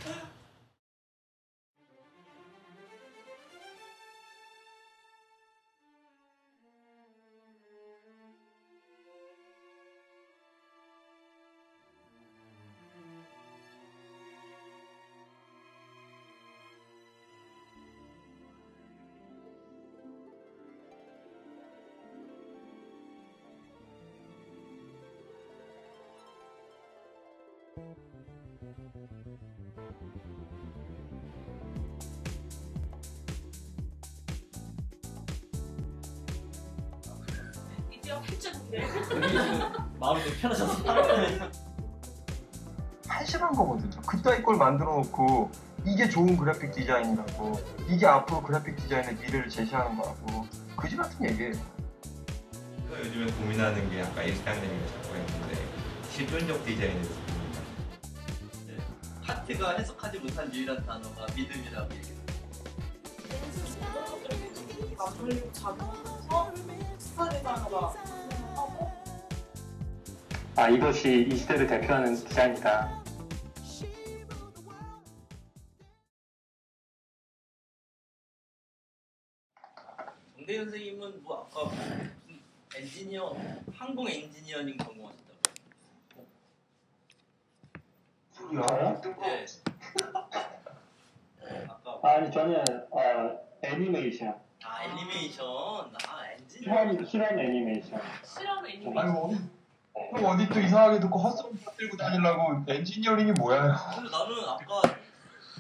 이제야. 마음이 되게 편하셔서 한심한 거거든요. 그따위 걸 만들어 놓고 이게 좋은 그래픽 디자인이라고 이게 앞으로 그래픽 디자인의 미래를 제시하는 거라고 그지 같은 얘기예요. 요즘에 고민하는 게 아까 일상 얘기가 자꾸 했는데 실존적 네. 하트가 해석하지 못한 유일한 단어가 믿음이라고 스타 하고 아 이것이 이 시대를 대표하는 디자인이다. 정대현 선생님은 뭐 아까 무슨 엔지니어 항공 엔지니어링 전공하셨다고. 저요? 네. 아까 아니 저는 어, 애니메이션, 아 애니메이션 아 엔지니어. 실험 실험 애니메이션. 실험 애니메이션. 아니 어디 또 이상하게 듣고 헛소리 들고 다니려고 엔지니어링이 뭐야? 근데 나는 아까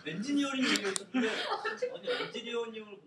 엔지니어링 얘기했었는데 아니 엔지니어링을